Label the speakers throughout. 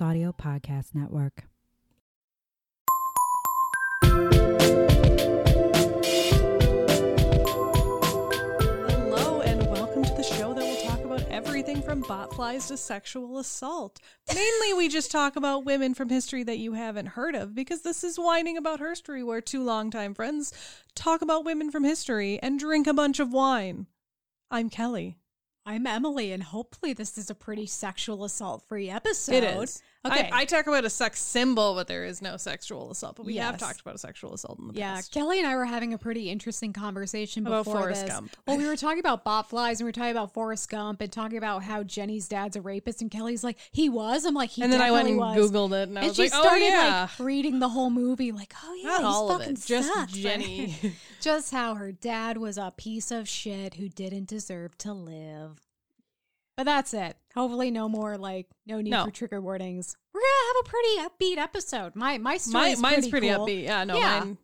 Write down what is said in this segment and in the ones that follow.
Speaker 1: Audio Podcast Network.
Speaker 2: Hello, and welcome to the show that will talk about everything from botflies to sexual assault. Mainly, we just talk about women from history that you haven't heard of because this is whining about history, where two longtime friends talk about women from history and drink a bunch of wine. I'm Kelly.
Speaker 3: I'm Emily, and hopefully this is a pretty sexual assault free episode.
Speaker 2: It is.
Speaker 3: Okay.
Speaker 2: I, I talk about a sex symbol, but there is no sexual assault. But we have talked about a sexual assault in the
Speaker 3: yeah,
Speaker 2: past.
Speaker 3: Yeah, Kelly and I were having a pretty interesting conversation
Speaker 2: About
Speaker 3: before
Speaker 2: Forrest
Speaker 3: this.
Speaker 2: Gump.
Speaker 3: Well, we were talking about botflies and we were talking about Forrest Gump and talking about how Jenny's dad's a rapist, and Kelly's like, he was. I'm like, he
Speaker 2: and then I went and
Speaker 3: was.
Speaker 2: Googled it, and I
Speaker 3: And
Speaker 2: was
Speaker 3: she
Speaker 2: like, oh,
Speaker 3: started
Speaker 2: oh, yeah.
Speaker 3: like reading the whole movie, like, oh yeah,
Speaker 2: Not
Speaker 3: he's
Speaker 2: all of it, just
Speaker 3: sucks.
Speaker 2: Jenny.
Speaker 3: just how her dad was a piece of shit who didn't deserve to live. But that's it. Hopefully, no more like no need
Speaker 2: No.
Speaker 3: for trigger warnings. We're gonna have a pretty upbeat episode. My my story
Speaker 2: My,
Speaker 3: is
Speaker 2: mine's
Speaker 3: pretty,
Speaker 2: pretty
Speaker 3: cool.
Speaker 2: upbeat. Yeah, no,
Speaker 3: Yeah.
Speaker 2: mine.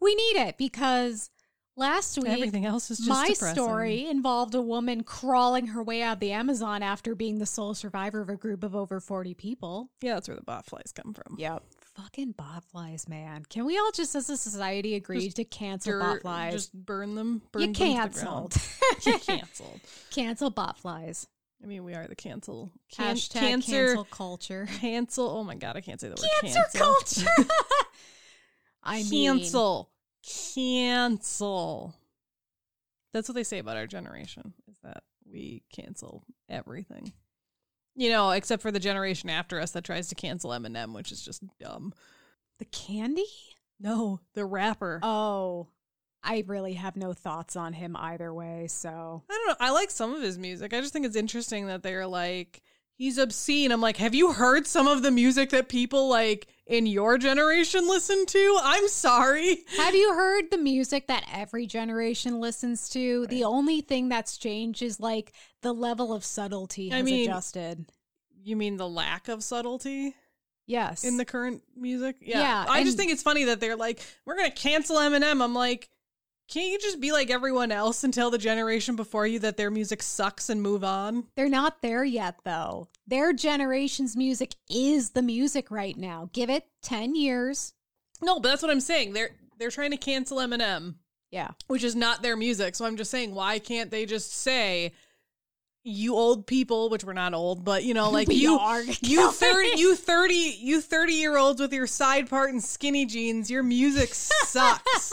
Speaker 3: We need it because last week
Speaker 2: Everything else is just
Speaker 3: my
Speaker 2: depressing.
Speaker 3: story involved a woman crawling her way out of the Amazon after being the sole survivor of a group of over forty people.
Speaker 2: Yeah, that's where the botflies come from.
Speaker 3: Yep. Fucking botflies, man. Can we all just as a society agree
Speaker 2: Just
Speaker 3: to cancel
Speaker 2: Dirt,
Speaker 3: botflies?
Speaker 2: Just burn them. Burn
Speaker 3: you
Speaker 2: them
Speaker 3: canceled.
Speaker 2: You canceled.
Speaker 3: cancel botflies.
Speaker 2: I mean, we are the cancel. Can-
Speaker 3: Hashtag
Speaker 2: cancer.
Speaker 3: cancel culture.
Speaker 2: Cancel. Oh my god, I can't say the word cancel.
Speaker 3: culture. I mean,
Speaker 2: cancel. Cancel. That's what they say about our generation. Is that we cancel everything. You know, except for the generation after us that tries to cancel Eminem, which is just dumb.
Speaker 3: the candy.
Speaker 2: No, the rapper.
Speaker 3: Oh, I really have no thoughts on him either way. So
Speaker 2: I don't know. I like some of his music. I just think it's interesting that they're like, he's obscene. I'm like, have you heard some of the music that people like in your generation listen to? I'm sorry.
Speaker 3: Have you heard the music that every generation listens to? The only thing that's changed is like the level of subtlety
Speaker 2: I
Speaker 3: has
Speaker 2: mean-
Speaker 3: adjusted.
Speaker 2: You mean the lack of subtlety
Speaker 3: Yes.
Speaker 2: in the current music?
Speaker 3: Yeah,
Speaker 2: I just think it's funny that they're like, we're going to cancel Eminem. I'm like, can't you just be like everyone else and tell the generation before you that their music sucks and move on?
Speaker 3: They're not there yet though. Their generation's music is the music right now. Give it 10 years.
Speaker 2: No, but that's what I'm saying. They're they're trying to cancel Eminem.
Speaker 3: Yeah.
Speaker 2: which is not their music. So I'm just saying, why can't they just say, you old people, which we're not old, but you know, like
Speaker 3: We
Speaker 2: you,
Speaker 3: are,
Speaker 2: you thirty, you thirty, you thirty year olds with your side part and skinny jeans, your music sucks,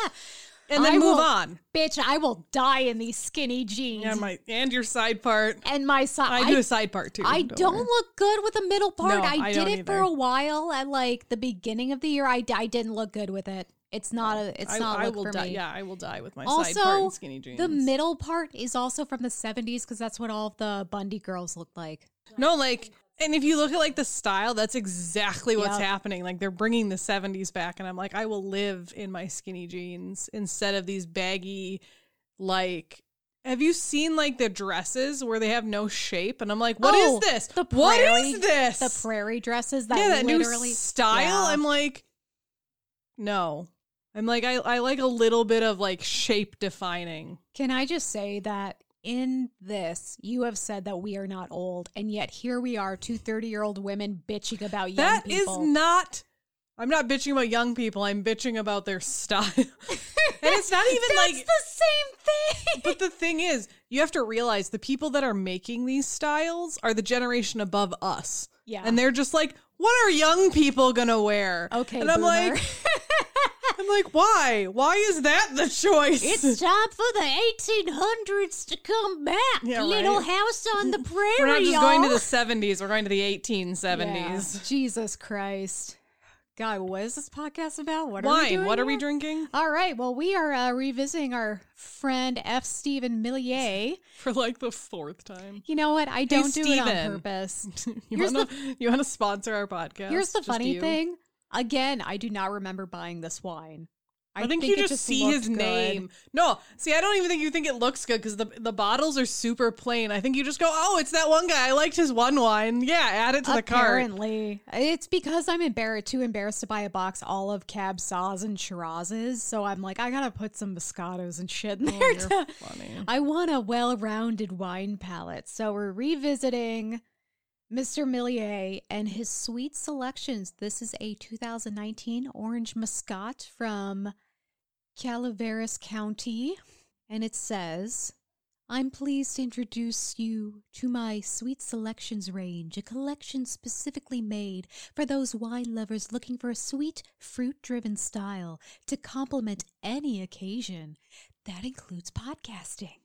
Speaker 2: and then
Speaker 3: I
Speaker 2: move
Speaker 3: will-
Speaker 2: on.
Speaker 3: Bitch, I will die in these skinny jeans.
Speaker 2: Yeah, my and your side part.
Speaker 3: and my side.
Speaker 2: I do a side part too.
Speaker 3: I don't
Speaker 2: worry.
Speaker 3: look good with a middle part.
Speaker 2: No,
Speaker 3: I,
Speaker 2: I
Speaker 3: did
Speaker 2: don't
Speaker 3: it for a while at like the beginning of the year. I, I didn't look good with it. It's not a. It's
Speaker 2: I,
Speaker 3: not.
Speaker 2: I will die.
Speaker 3: me.
Speaker 2: Yeah, I will die with my side part
Speaker 3: Also,
Speaker 2: and skinny jeans.
Speaker 3: the middle part is also from the '70s because that's what all of the Bundy girls looked like.
Speaker 2: No, like, and if you look at like the style, that's exactly what's
Speaker 3: Yep.
Speaker 2: happening. Like they're bringing the '70s back, and I'm like, I will live in my skinny jeans instead of these baggy, like. Have you seen like the dresses where they have no shape? And I'm like, what is
Speaker 3: Oh,
Speaker 2: this?
Speaker 3: the
Speaker 2: what
Speaker 3: prairie-
Speaker 2: is this?
Speaker 3: The prairie dresses that
Speaker 2: yeah, that
Speaker 3: literally
Speaker 2: new style.
Speaker 3: Yeah.
Speaker 2: I'm like, no. I'm like, I, I like a little bit of like shape defining.
Speaker 3: Can I just say that in this, you have said that we are not old, and yet here we are, two 30 year old women bitching about young people.
Speaker 2: That is not. I'm not bitching about young people. I'm bitching about their style. and it's not even
Speaker 3: That's
Speaker 2: like.
Speaker 3: the same thing.
Speaker 2: But the thing is, you have to realize the people that are making these styles are the generation above us.
Speaker 3: Yeah.
Speaker 2: And they're just like, what are young people gonna wear?
Speaker 3: Okay,
Speaker 2: And I'm
Speaker 3: boomer.
Speaker 2: like, I'm like, why? Why is that the choice?
Speaker 3: It's time for the 1800s to come back.
Speaker 2: Yeah,
Speaker 3: Little
Speaker 2: right.
Speaker 3: house on the prairie.
Speaker 2: We're not just going to the 70s. We're going to the 1870s.
Speaker 3: Yeah. Jesus Christ. God, what is this podcast about? What are we
Speaker 2: Wine.
Speaker 3: doing
Speaker 2: What are we drinking?
Speaker 3: All right. Well, we are uh, revisiting our friend F. Stephen Millier.
Speaker 2: For like the fourth time.
Speaker 3: You know what? I don't do it on
Speaker 2: Steven.
Speaker 3: purpose.
Speaker 2: You want to you want to sponsor our podcast?
Speaker 3: Here's the
Speaker 2: Just
Speaker 3: funny
Speaker 2: you?
Speaker 3: thing. Again, I do not remember buying this wine.
Speaker 2: I, think, you
Speaker 3: it
Speaker 2: just, see his
Speaker 3: good.
Speaker 2: name. No, see, I don't even think you think it looks good because the the bottles are super plain. I think you just go, oh, it's that one guy. I liked his one wine. Yeah, add it to the cart.
Speaker 3: Apparently, it's because I'm embarrassed, too embarrassed to buy a box all of Cab Saws and Shirazes. So I'm like, I gotta put some Moscatos and shit in
Speaker 2: Oh,
Speaker 3: there. to-
Speaker 2: funny.
Speaker 3: I want a well-rounded wine palette. So we're revisiting Mr. Millier and his sweet selections. This is a 2019 Orange Muscat from Calaveras County. And it says, I'm pleased to introduce you to my Sweet Selections range, a collection specifically made for those wine lovers looking for a sweet, fruit driven style to complement any occasion. That includes podcasting.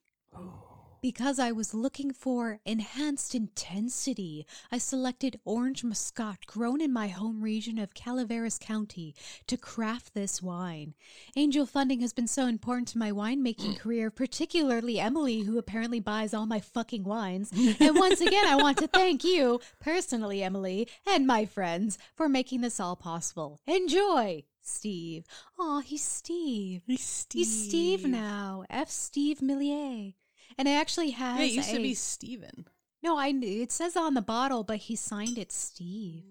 Speaker 3: Because I was looking for enhanced intensity, I selected Orange Muscat grown in my home region of Calaveras County to craft this wine. Angel funding has been so important to my winemaking career, particularly Emily, who apparently buys all my fucking wines. And once again, I want to thank you, personally, Emily, and my friends, for making this all possible. Enjoy! Steve. Aw, he's Steve.
Speaker 2: He's Steve.
Speaker 3: He's Steve now. F. Steve Millier. And it actually has.
Speaker 2: Yeah, it used
Speaker 3: a,
Speaker 2: to be Steven.
Speaker 3: No, I. It says on the bottle, but he signed it Steve.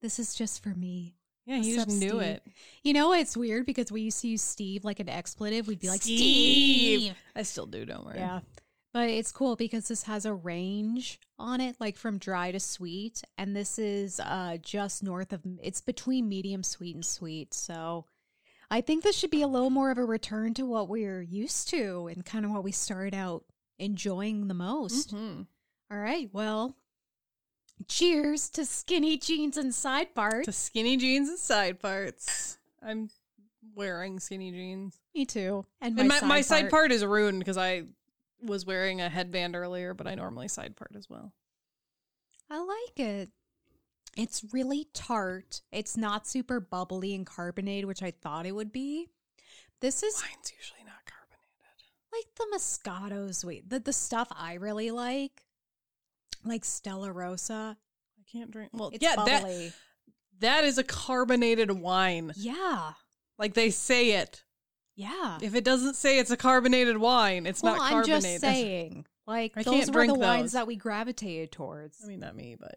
Speaker 3: This is just for me.
Speaker 2: Yeah,
Speaker 3: What's
Speaker 2: he just knew
Speaker 3: Steve?
Speaker 2: it.
Speaker 3: You know, it's weird because we used to use Steve like an expletive. We'd be like
Speaker 2: Steve.
Speaker 3: Steve.
Speaker 2: I still do, don't worry.
Speaker 3: Yeah. But it's cool because this has a range on it, like from dry to sweet. And this is uh just north of it's between medium sweet and sweet. So I think this should be a little more of a return to what we're used to and kind of what we started out enjoying the most.
Speaker 2: Mhm.
Speaker 3: All right. Well, cheers to skinny jeans and side parts.
Speaker 2: To skinny jeans and side parts. I'm wearing skinny jeans.
Speaker 3: Me too. And my,
Speaker 2: and my,
Speaker 3: side,
Speaker 2: my
Speaker 3: part.
Speaker 2: side part is ruined because I was wearing a headband earlier, but I normally side part as well.
Speaker 3: I like it. It's really tart. It's not super bubbly and carbonated, which I thought it would be. This is
Speaker 2: Wine's usually.
Speaker 3: Like the Moscato sweet, the, the stuff I really like, like Stella Rosa.
Speaker 2: I can't drink. Well,
Speaker 3: It's
Speaker 2: yeah, that that is a carbonated wine.
Speaker 3: yeah,
Speaker 2: Like they say it.
Speaker 3: yeah.
Speaker 2: If it doesn't say it's a carbonated wine, it's
Speaker 3: well,
Speaker 2: not carbonated.
Speaker 3: I'm just saying, like
Speaker 2: I
Speaker 3: those
Speaker 2: can't
Speaker 3: were the wines that we gravitated towards.
Speaker 2: I mean, not me, but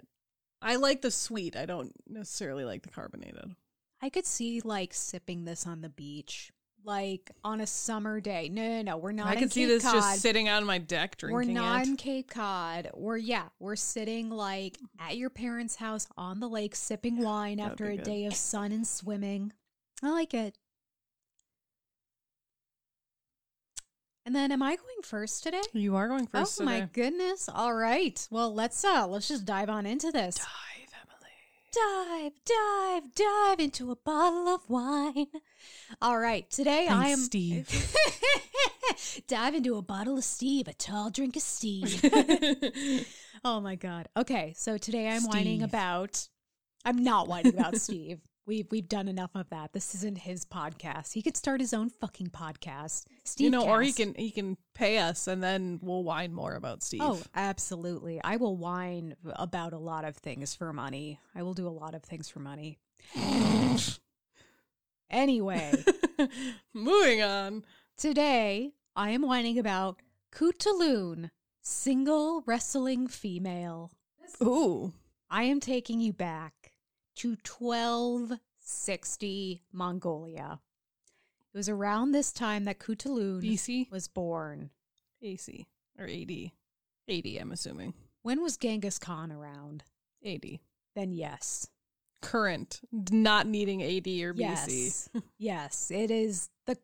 Speaker 2: I like the sweet. I don't necessarily like the carbonated.
Speaker 3: I could see like sipping this on the beach, like on a summer day. No, no, no. We're not.
Speaker 2: I could see
Speaker 3: Cape
Speaker 2: this
Speaker 3: Cod.
Speaker 2: just sitting on my deck drinking
Speaker 3: We're not
Speaker 2: it.
Speaker 3: in Cape Cod. We're yeah, we're sitting like at your parents' house on the lake, sipping wine
Speaker 2: That'd
Speaker 3: after a
Speaker 2: good.
Speaker 3: day of sun and swimming. I like it. And then, am I going first today?
Speaker 2: You are going first
Speaker 3: oh my goodness! All right. Well, let's uh let's just dive on into this.
Speaker 2: Dive, Emily.
Speaker 3: Dive, dive, dive into a bottle of wine. All right, today I am
Speaker 2: Steve.
Speaker 3: dive into a bottle of Steve, a tall drink of Steve. oh my god. Okay, so today I'm whining about. I'm not whining about Steve. We've we've done enough of that. This isn't his podcast. He could start his own fucking podcast. Steve,
Speaker 2: you know, or he can he can pay us, and then we'll whine more about Steve.
Speaker 3: Oh, absolutely. I will whine about a lot of things for money. I will do a lot of things for money. anyway,
Speaker 2: moving on.
Speaker 3: today I am whining about Khutulun, single wrestling female.
Speaker 2: Ooh,
Speaker 3: I am taking you back to 1260 Mongolia. It was around this time that Khutulun
Speaker 2: BC,
Speaker 3: was born.
Speaker 2: AC, or AD, AD. I'm assuming
Speaker 3: When was Genghis Khan around?
Speaker 2: AD.
Speaker 3: Then yes.
Speaker 2: Current, not needing AD or BC.
Speaker 3: Yes. yes, it is the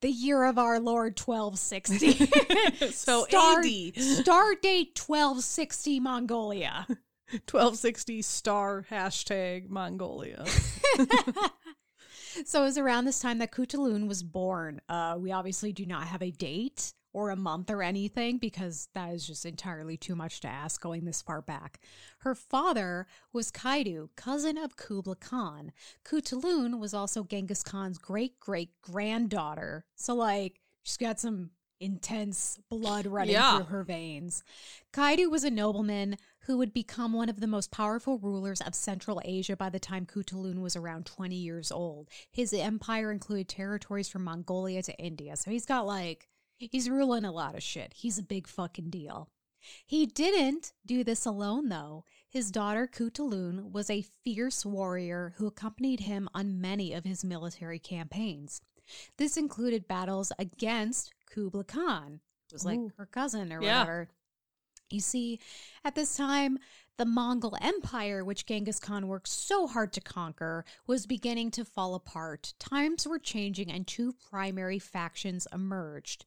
Speaker 3: the year of our Lord 1260.
Speaker 2: so
Speaker 3: Star-
Speaker 2: AD,
Speaker 3: Star date 1260 Mongolia.
Speaker 2: 1260 star hashtag Mongolia.
Speaker 3: so it was around this time that Khutulun was born. Uh, we obviously do not have a date or a month or anything because that is just entirely too much to ask going this far back. Her father was Kaidu, cousin of Kublai Khan. Khutulun was also Genghis Khan's great great granddaughter. So, like, she's got some intense blood running
Speaker 2: Yeah.
Speaker 3: through her veins. Kaidu was a nobleman who would become one of the most powerful rulers of Central Asia by the time Khutulun was around 20 years old. His empire included territories from Mongolia to India. So he's got like, he's ruling a lot of shit. He's a big fucking deal. He didn't do this alone, though. His daughter Khutulun was a fierce warrior who accompanied him on many of his military campaigns. This included battles against Kubla Khan, who was like
Speaker 2: Ooh.
Speaker 3: her cousin or
Speaker 2: Yeah.
Speaker 3: whatever. You see, at this time, the Mongol Empire, which Genghis Khan worked so hard to conquer, was beginning to fall apart. Times were changing, and two primary factions emerged.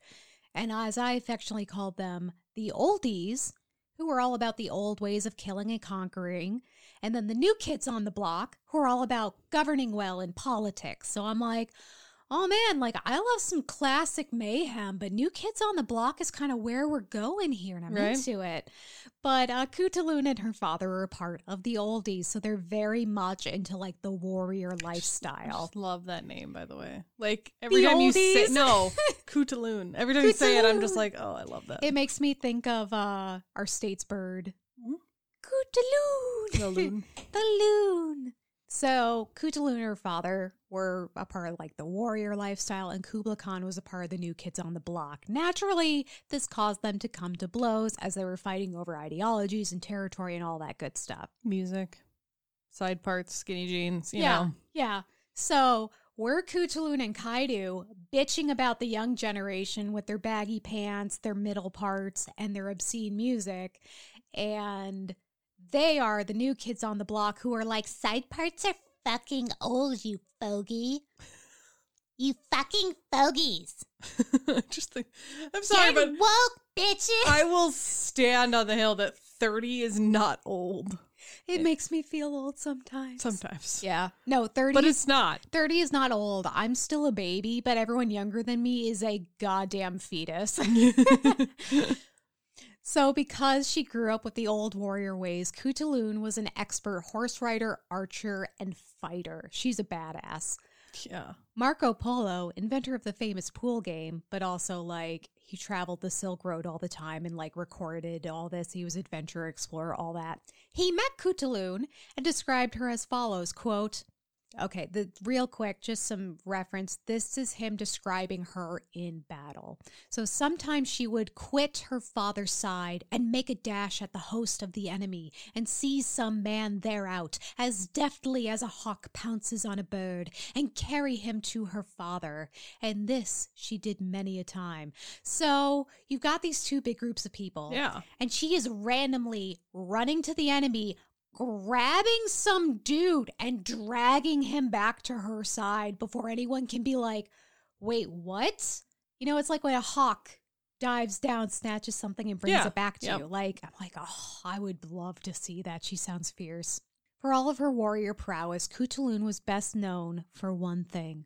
Speaker 3: And as I affectionately called them, the oldies, who were all about the old ways of killing and conquering, and then the new kids on the block, who are all about governing well in politics. So I'm like, oh man, like I love some classic mayhem, but New Kids on the Block is kind of where we're going here, and I'm
Speaker 2: Right.
Speaker 3: into it. But uh, Khutulun and her father are part of the oldies, so they're very much into like the warrior lifestyle.
Speaker 2: just love that name, by the way. Like every
Speaker 3: The
Speaker 2: time you say
Speaker 3: oldies?
Speaker 2: no, Kootaloo. Every time you say it, I'm just like, oh, I love that.
Speaker 3: It makes me think of uh, our state's bird,
Speaker 2: Hmm?
Speaker 3: Khutulun.
Speaker 2: The loon.
Speaker 3: the loon. So Khutulun and her father were a part of like the warrior lifestyle, and Kubla Khan was a part of the new kids on the block. Naturally, this caused them to come to blows as they were fighting over ideologies and territory and all that good stuff.
Speaker 2: Music, side parts, skinny jeans. You
Speaker 3: yeah,
Speaker 2: know,
Speaker 3: yeah. So we're Khutulun and Kaidu bitching about the young generation with their baggy pants, their middle parts, and their obscene music. And they are the new kids on the block who are like, side parts are fucking old, you fogey. You fucking fogies.
Speaker 2: just think. I'm sorry,
Speaker 3: Get
Speaker 2: but
Speaker 3: woke, bitches.
Speaker 2: I will stand on the hill that 30 is not old.
Speaker 3: it makes me feel old sometimes.
Speaker 2: Sometimes,
Speaker 3: Yeah. No, 30
Speaker 2: but it's not.
Speaker 3: 30 is not old. I'm still a baby, but everyone younger than me is a goddamn fetus. so, because she grew up with the old warrior ways, Khutulun was an expert horse rider, archer, and fighter. She's a badass.
Speaker 2: yeah.
Speaker 3: Marco Polo, inventor of the famous pool game, but also like he traveled the Silk Road all the time and like recorded all this. He was adventurer, explorer, all that. He met Khutulun and described her as follows, quote, Okay, the real quick, just some reference. This is him describing her in battle. So sometimes she would quit her father's side and make a dash at the host of the enemy and seize some man thereout as deftly as a hawk pounces on a bird and carry him to her father. And this she did many a time. So you've got these two big groups of people.
Speaker 2: Yeah.
Speaker 3: And she is randomly running to the enemy, grabbing some dude and dragging him back to her side before anyone can be like, wait, what? You know, it's like when a hawk dives down, snatches something, and brings
Speaker 2: Yeah.
Speaker 3: it back to
Speaker 2: Yep.
Speaker 3: you. Like, I'm like, oh, I would love to see that. She sounds fierce. For all of her warrior prowess, Khutulun was best known for one thing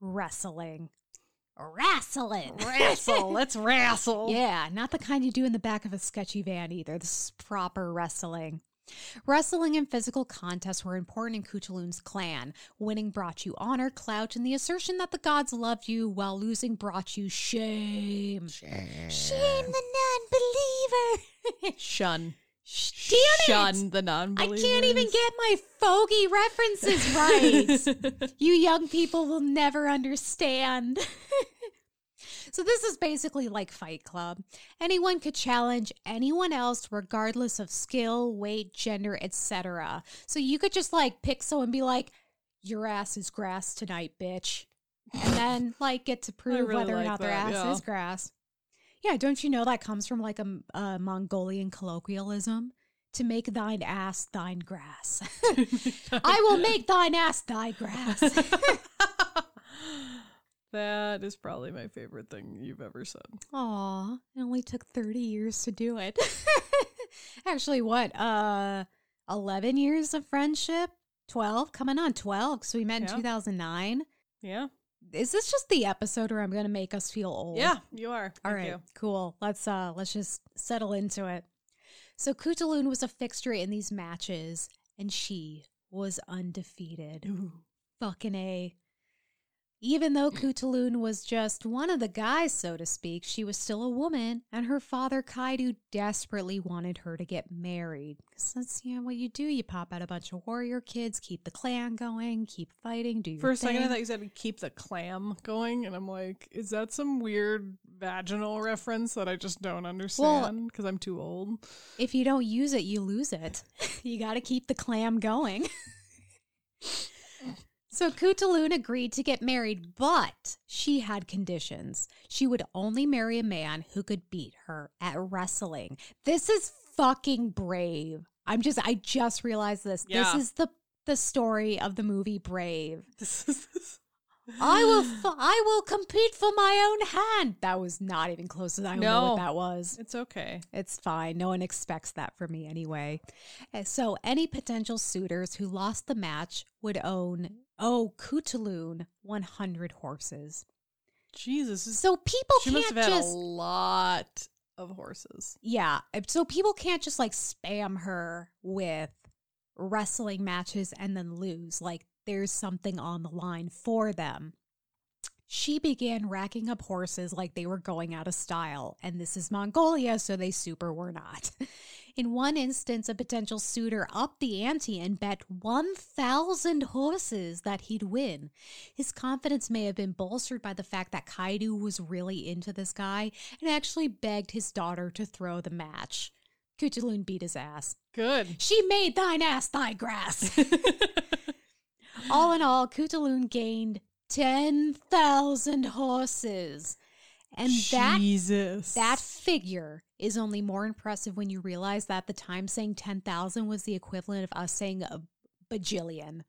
Speaker 3: wrestling. Wrestling.
Speaker 2: Wrestle. Let's wrestle.
Speaker 3: Yeah, not the kind you do in the back of a sketchy van either. This is proper wrestling. Wrestling and physical contests were important in Khutulun's clan. Winning brought you honor, clout, and the assertion that the gods loved you, while losing brought you shame. Shame, shame the non-believer.
Speaker 2: Shun.
Speaker 3: Sh- Damn it!
Speaker 2: Shun the
Speaker 3: I
Speaker 2: non-believers.
Speaker 3: can't even get my fogey references right. you young people will never understand. so this is basically like Fight Club. Anyone could challenge anyone else regardless of skill, weight, gender, etc. So you could just like pick someone and be like, "Your ass is grass tonight, bitch." And then like get to prove
Speaker 2: really
Speaker 3: whether or
Speaker 2: like
Speaker 3: not their ass
Speaker 2: yeah.
Speaker 3: is grass. Yeah, don't you know that comes from like a, a Mongolian colloquialism? To make thine ass thine grass. I will make thine ass thy grass.
Speaker 2: That is probably my favorite thing you've ever said.
Speaker 3: Aw, it only took 30 years to do it. Actually, what? Uh 11 years of friendship? 12? Coming on 12 because we met in
Speaker 2: Yeah.
Speaker 3: 2009.
Speaker 2: Yeah.
Speaker 3: Is this just the episode where I'm going to make us feel old?
Speaker 2: Yeah, you are.
Speaker 3: All
Speaker 2: Thank
Speaker 3: right,
Speaker 2: you.
Speaker 3: cool. Let's uh let's just settle into it. So Khutulun was a fixture in these matches, and she was undefeated. Ooh. Fucking A. Even though Khutulun was just one of the guys, so to speak, she was still a woman, and her father Kaidu desperately wanted her to get married. 'Cause that's you know what you do. You pop out a bunch of warrior kids, keep the clan going, keep fighting, do your
Speaker 2: For a second, I thought you said keep the clam going, and I'm like, is that some weird vaginal reference that I just don't understand because I'm too old?
Speaker 3: If you don't use it, you lose it. you got to keep the clam going. So Khutulun agreed to get married, but she had conditions. She would only marry a man who could beat her at wrestling. This is fucking brave. I'm just I just realized this.
Speaker 2: Yeah.
Speaker 3: This is the the story of the movie Brave. I will f- I will compete for my own hand. That was not even close to that. I don't know what that was.
Speaker 2: It's okay.
Speaker 3: It's fine. No one expects that from me anyway. Uh, So any potential suitors who lost the match would own oh Khutulun 100 horses.
Speaker 2: Jesus.
Speaker 3: So people
Speaker 2: She
Speaker 3: can't
Speaker 2: must have had
Speaker 3: just
Speaker 2: a lot of horses.
Speaker 3: yeah. So people can't just like spam her with wrestling matches and then lose. Like there's something on the line for them. She began racking up horses like they were going out of style, and this is Mongolia, so they super were not. In one instance, a potential suitor upped the ante and bet 1,000 horses that he'd win. His confidence may have been bolstered by the fact that Kaidu was really into this guy and actually begged his daughter to throw the match. Khutulun beat his ass.
Speaker 2: Good.
Speaker 3: She made thine ass thy grass. all in all, Khutulun gained 10,000 horses. And that
Speaker 2: Jesus.
Speaker 3: that figure is only more impressive when you realize that the time saying 10,000 was the equivalent of us saying a bajillion.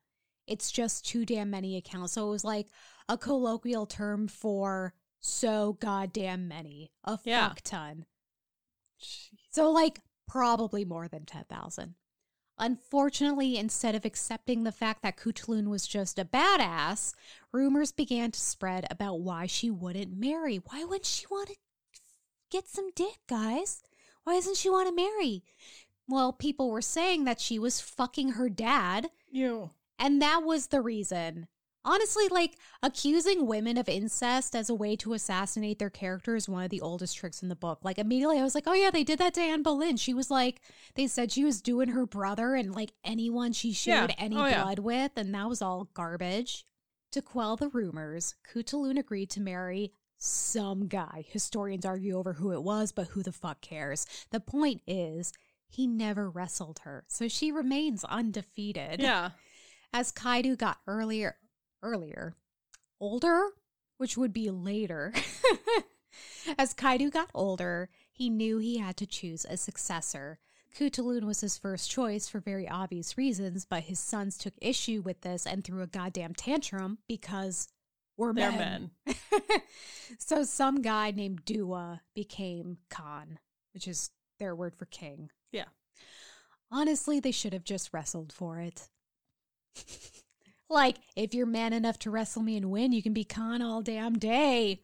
Speaker 3: It's just too damn many accounts. So it was like a colloquial term for so goddamn many, a
Speaker 2: Yeah.
Speaker 3: fuck ton.
Speaker 2: Jeez.
Speaker 3: So, like, probably more than 10,000. Unfortunately, instead of accepting the fact that Khutulun was just a badass, rumors began to spread about why she wouldn't marry. Why wouldn't she want to get some dick, guys? Why doesn't she want to marry? Well, people were saying that she was fucking her dad,
Speaker 2: You.
Speaker 3: and that was the reason. Honestly, like accusing women of incest as a way to assassinate their character is one of the oldest tricks in the book. Like immediately I was like, oh yeah, they did that to Anne Boleyn. She was like, they said she was doing her brother and like anyone she shared
Speaker 2: Yeah.
Speaker 3: Oh, any
Speaker 2: Oh, yeah.
Speaker 3: blood with, and that was all garbage. To quell the rumors, Khutulun agreed to marry some guy. Historians argue over who it was, but who the fuck cares? The point is, he never wrestled her, so she remains undefeated.
Speaker 2: Yeah.
Speaker 3: As Kaidu got earlier, earlier, older, which would be later. As Kaidu got older, he knew he had to choose a successor. Khutulun was his first choice for very obvious reasons, but his sons took issue with this and threw a goddamn tantrum because we're
Speaker 2: They're
Speaker 3: men.
Speaker 2: men.
Speaker 3: so some guy named Dua became Khan, which is their word for king.
Speaker 2: Yeah.
Speaker 3: Honestly, they should have just wrestled for it. like, if you're man enough to wrestle me and win, you can be Khan all damn day.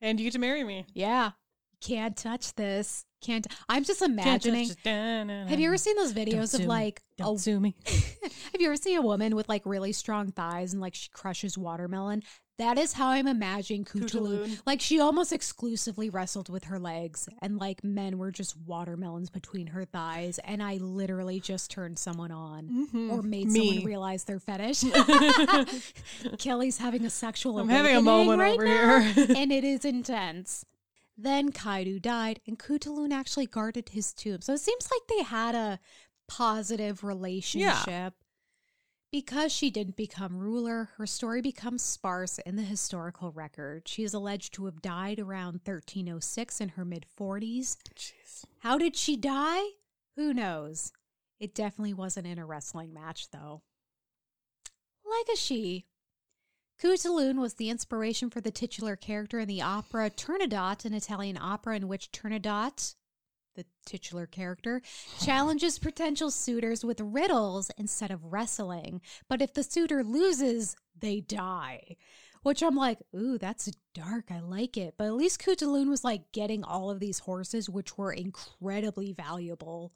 Speaker 2: And you get to marry me.
Speaker 3: Yeah. Can't touch this. Can't. I'm just imagining. Have you ever seen those videos of
Speaker 2: me.
Speaker 3: like
Speaker 2: Don't
Speaker 3: a
Speaker 2: sue me.
Speaker 3: Have you ever seen a woman with like really strong thighs and like she crushes watermelon? That is how I'm imagining.
Speaker 2: Khutulun.
Speaker 3: Like she almost exclusively wrestled with her legs, and like men were just watermelons between her thighs. And I literally just turned someone on
Speaker 2: Mhm.
Speaker 3: or made
Speaker 2: Me.
Speaker 3: someone realize their fetish. Kelly's having a sexual.
Speaker 2: I'm having a moment
Speaker 3: right
Speaker 2: over
Speaker 3: now,
Speaker 2: here.
Speaker 3: and it is intense. Then Kaidu died, and Khutulun actually guarded his tomb. So it seems like they had a positive relationship. Because she didn't become ruler, her story becomes sparse in the historical record. She is alleged to have died around 1306 in her mid 40s.
Speaker 2: Jeez.
Speaker 3: How did she die? Who knows? It definitely wasn't in a wrestling match, though. Like a she. Khutulun was the inspiration for the titular character in the opera Turandot, an Italian opera in which Turandot, the titular character, challenges potential suitors with riddles instead of wrestling. But if the suitor loses, they die. Which I'm like, ooh, that's dark. I like it. But at least Khutulun was like getting all of these horses, which were incredibly valuable.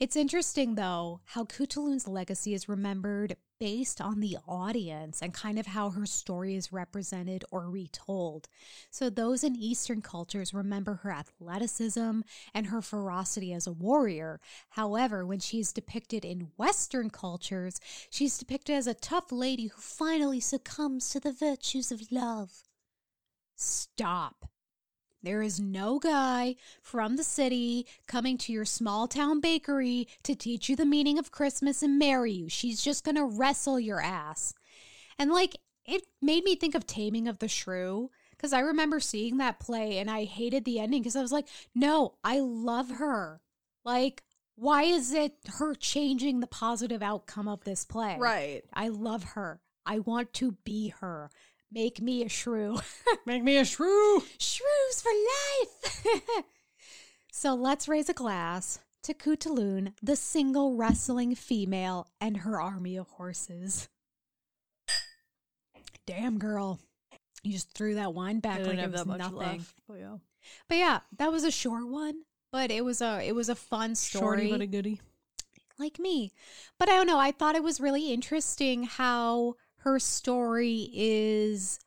Speaker 3: It's interesting, though, how Khutulun's legacy is remembered based on the audience and kind of how her story is represented or retold. So, those in Eastern cultures remember her athleticism and her ferocity as a warrior. However, when she's depicted in Western cultures, she's depicted as a tough lady who finally succumbs to the virtues of love. Stop. There is no guy from the city coming to your small town bakery to teach you the meaning of Christmas and marry you. She's just going to wrestle your ass. And like it made me think of Taming of the Shrew because I remember seeing that play and I hated the ending because I was like, no, I love her. Like, why is it her changing the positive outcome of this play?
Speaker 2: Right.
Speaker 3: I love her. I want to be her. Make me a shrew.
Speaker 2: Make me a shrew.
Speaker 3: Shrews for life. so let's raise a glass to Khutulun, the single wrestling female, and her army of horses. Damn, girl. You just threw that wine back like it was nothing.
Speaker 2: left. But yeah.
Speaker 3: But yeah, that was a short one, but it was a it was a fun story.
Speaker 2: Shorty but a goodie.
Speaker 3: like me. But I don't know. I thought it was really interesting how her story is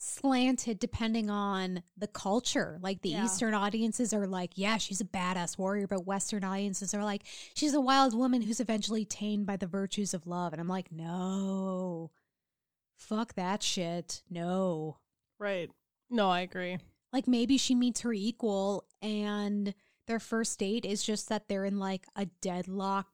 Speaker 3: slanted depending on the culture. Like the
Speaker 2: Yeah.
Speaker 3: Eastern audiences are like, yeah, she's a badass warrior, but Western audiences are like, she's a wild woman who's eventually tamed by the virtues of love. And I'm like, no, fuck that shit. No.
Speaker 2: Right. No, I agree.
Speaker 3: Like maybe she meets her equal and their first date is just that they're in like a deadlock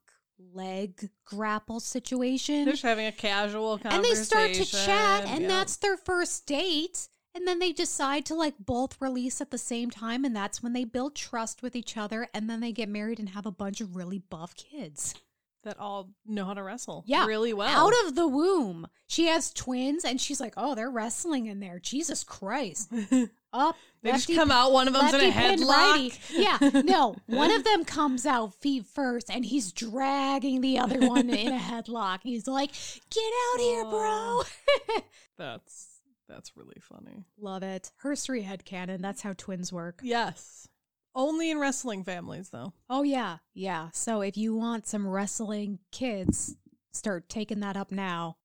Speaker 3: leg grapple situation.
Speaker 2: They're just having a casual
Speaker 3: and they start to chat and
Speaker 2: yeah.
Speaker 3: that's their first date. And then they decide to like both release at the same time and that's when they build trust with each other and then they get married and have a bunch of really buff kids.
Speaker 2: That all know how to wrestle.
Speaker 3: Yeah.
Speaker 2: Really well.
Speaker 3: Out of the womb. She has twins and she's like, "Oh, they're wrestling in there. Jesus Christ." Up.
Speaker 2: They just come out, one of them's in a
Speaker 3: lefty
Speaker 2: headlock.
Speaker 3: Yeah, no. One of them comes out feet first, and he's dragging the other one in a headlock. He's like, "Get out here, bro!"
Speaker 2: That's that's really funny.
Speaker 3: Love it. Herstory headcanon. That's how twins work.
Speaker 2: Yes. Only in wrestling families though.
Speaker 3: Oh yeah, yeah. So if you want some wrestling kids, start taking that up now.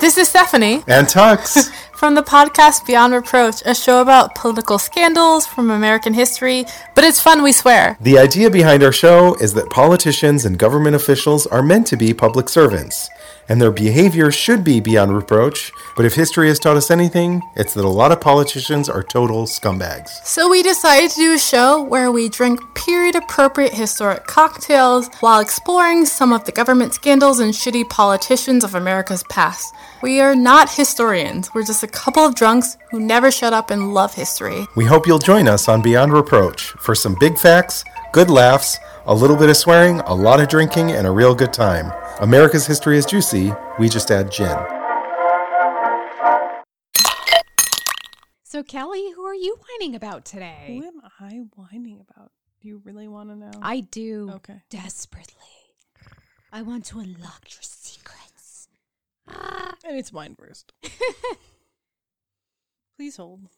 Speaker 4: This is Stephanie
Speaker 5: And Tux.
Speaker 4: from the podcast Beyond Reproach, a show about political scandals from American history, but it's fun, we swear.
Speaker 5: the idea behind our show is that politicians and government officials are meant to be public servants, and their behavior should be beyond reproach. But if history has taught us anything, it's that a lot of politicians are total scumbags.
Speaker 4: So we decided to do a show where we drink period appropriate historic cocktails while exploring some of the government scandals and shitty politicians of America's past. We are not historians, we're just a couple of drunks who never shut up and love history.
Speaker 5: We hope you'll join us on Beyond Reproach for some big facts, good laughs, a little bit of swearing, a lot of drinking, and a real good time. America's history is juicy, we just add gin.
Speaker 3: So Kelly, who are you whining about today?
Speaker 2: Who am I whining about? Do you really want to know?
Speaker 3: I do
Speaker 2: Okay.
Speaker 3: desperately. I want to unlock your secrets. Ah.
Speaker 2: And it's mine first. Please hold.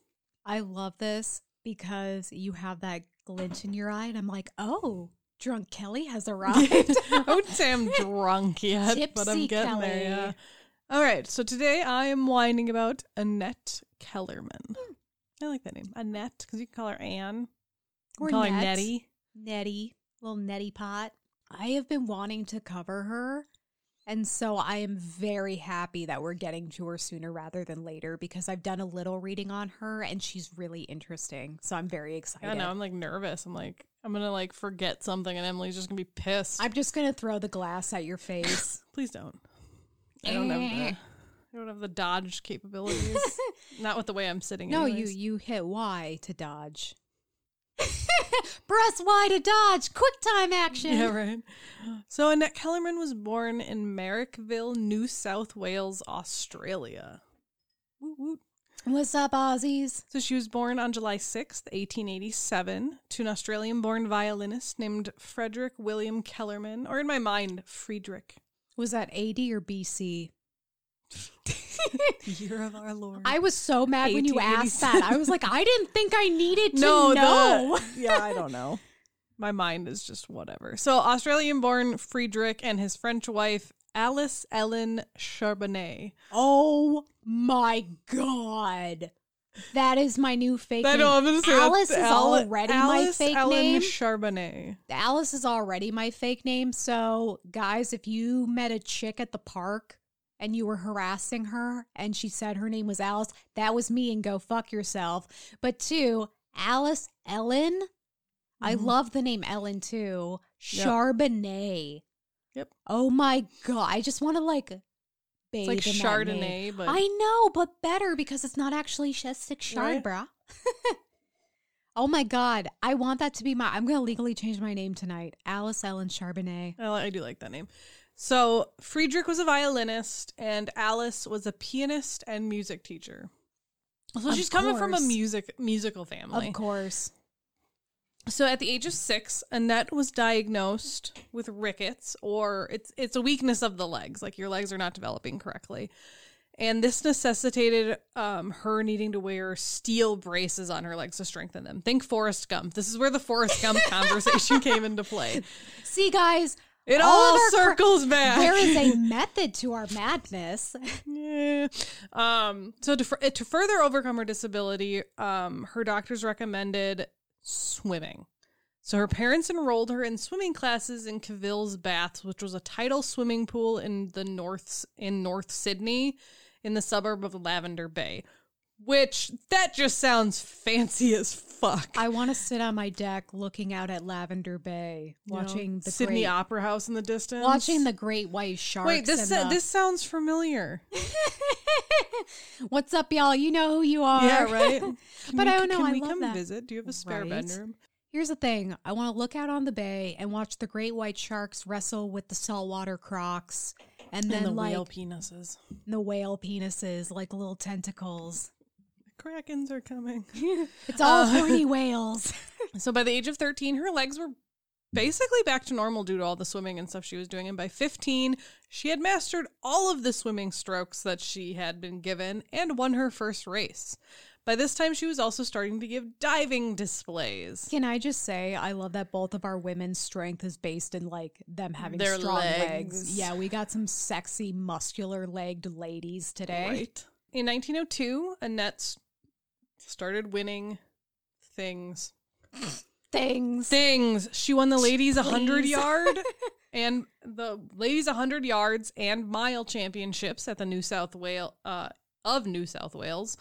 Speaker 3: I love this because you have that glint in your eye, and I'm like, oh, drunk Kelly has arrived.
Speaker 2: I wouldn't say I'm drunk yet, but I'm getting there. Yeah. All right. So today I am whining about Annette Kellermann. Hmm. I like that name, Annette, because you can call her Anne. You
Speaker 3: Or
Speaker 2: can call her
Speaker 3: Net.
Speaker 2: Nettie.
Speaker 3: Nettie, little Nettie pot. I have been wanting to cover her. And so I am very happy that we're getting to her sooner rather than later because I've done a little reading on her and she's really interesting. So I'm very excited.
Speaker 2: I know. I'm like nervous. I'm like, I'm gonna like forget something, and Emily's just gonna be pissed.
Speaker 3: I'm just going to throw the glass at your face.
Speaker 2: Please don't. I don't have the. I don't have the dodge capabilities. Not with the way I'm sitting.
Speaker 3: no, you
Speaker 2: anyways.
Speaker 3: you hit Y to dodge. Press Y to dodge. Quick time action.
Speaker 2: Yeah, right. So Annette Kellermann was born in Marrickville, New South Wales, Australia. Woot woot.
Speaker 3: What's up, Aussies?
Speaker 2: So she was born on July 6th, 1887, to an Australian born violinist named Frederick William Kellermann, or in my mind, Friedrich.
Speaker 3: Was that AD or BC?
Speaker 2: Year of our Lord.
Speaker 3: I was so mad when you asked that. I was like, I didn't think I needed to
Speaker 2: no,
Speaker 3: know.
Speaker 2: the- yeah, I don't know. My mind is just whatever. So Australian born Friedrich and his French wife, Alice Ellen Charbonnet.
Speaker 3: Oh my god. That is my new fake
Speaker 2: I
Speaker 3: name.
Speaker 2: know, I'm gonna say
Speaker 3: Alice is
Speaker 2: Al-
Speaker 3: already my fake
Speaker 2: Ellen
Speaker 3: name.
Speaker 2: Charbonnet.
Speaker 3: Alice is already my fake name. So, guys, if you met a chick at the park and you were harassing her and she said her name was Alice, that was me and go fuck yourself. But two, Alice Ellen. I
Speaker 2: Mhm.
Speaker 3: love the name Ellen too.
Speaker 2: Yep.
Speaker 3: Charbonnet.
Speaker 2: Yep.
Speaker 3: Oh my god! I just want to like bathe
Speaker 2: like Chardonnay, but-
Speaker 3: I know, but better because it's not actually Chestic
Speaker 2: Right.
Speaker 3: Chardonnay. oh my god! I want that to be my. I'm gonna legally change my name tonight. Alice Ellen Charbonnet.
Speaker 2: I, oh, I do like that name. So Friedrich was a violinist, and Alice was a pianist and music teacher. So
Speaker 3: Of
Speaker 2: she's coming from a music musical family.
Speaker 3: Of course.
Speaker 2: So at the age of six, Annette was diagnosed with rickets, or it's it's a weakness of the legs, like your legs are not developing correctly, and this necessitated um, her needing to wear steel braces on her legs to strengthen them. Think Forrest Gump. This is where the Forrest Gump conversation came into play.
Speaker 3: See, guys,
Speaker 2: It
Speaker 3: All
Speaker 2: all,
Speaker 3: our cr-
Speaker 2: circles back.
Speaker 3: there is a method to our madness.
Speaker 2: Yeah. Um, so to, to further overcome her disability, um, her doctors recommended swimming. So her parents enrolled her in swimming classes in Cavill's Baths, which was a tidal swimming pool in the north in North Sydney, in the suburb of Lavender Bay. Which that just sounds fancy as fuck.
Speaker 3: I want to sit on my deck looking out at Lavender Bay,
Speaker 2: You know,
Speaker 3: watching the
Speaker 2: Sydney
Speaker 3: great,
Speaker 2: Opera House in the distance.
Speaker 3: watching the great white sharks.
Speaker 2: Wait, this
Speaker 3: and the-
Speaker 2: this sounds familiar.
Speaker 3: What's up, y'all? You know who you are.
Speaker 2: Yeah, right.
Speaker 3: But
Speaker 2: we-
Speaker 3: I don't know,
Speaker 2: Can
Speaker 3: I
Speaker 2: we
Speaker 3: love
Speaker 2: come
Speaker 3: that.
Speaker 2: visit? Do you have a spare
Speaker 3: Right.
Speaker 2: bedroom?
Speaker 3: Here's the thing: I want to look out on the bay and watch the great white sharks wrestle with the saltwater crocs, and then
Speaker 2: and the
Speaker 3: like
Speaker 2: whale penises.
Speaker 3: the whale penises, like little tentacles.
Speaker 2: Krakens are coming.
Speaker 3: It's all
Speaker 2: Uh,
Speaker 3: horny whales.
Speaker 2: so by the age of 13, her legs were basically back to normal due to all the swimming and stuff she was doing. And by 15, she had mastered all of the swimming strokes that she had been given and won her first race. By this time, she was also starting to give diving displays.
Speaker 3: Can I just say, I love that both of our women's strength is based in like them having
Speaker 2: Their
Speaker 3: strong legs.
Speaker 2: legs.
Speaker 3: Yeah, we got some sexy, muscular legged ladies today.
Speaker 2: Right. In 1902, Annette started winning things.
Speaker 3: Things.
Speaker 2: things. She won the ladies 100 yard and the ladies 100 yards and mile championships at the New South Wales uh, of New South Wales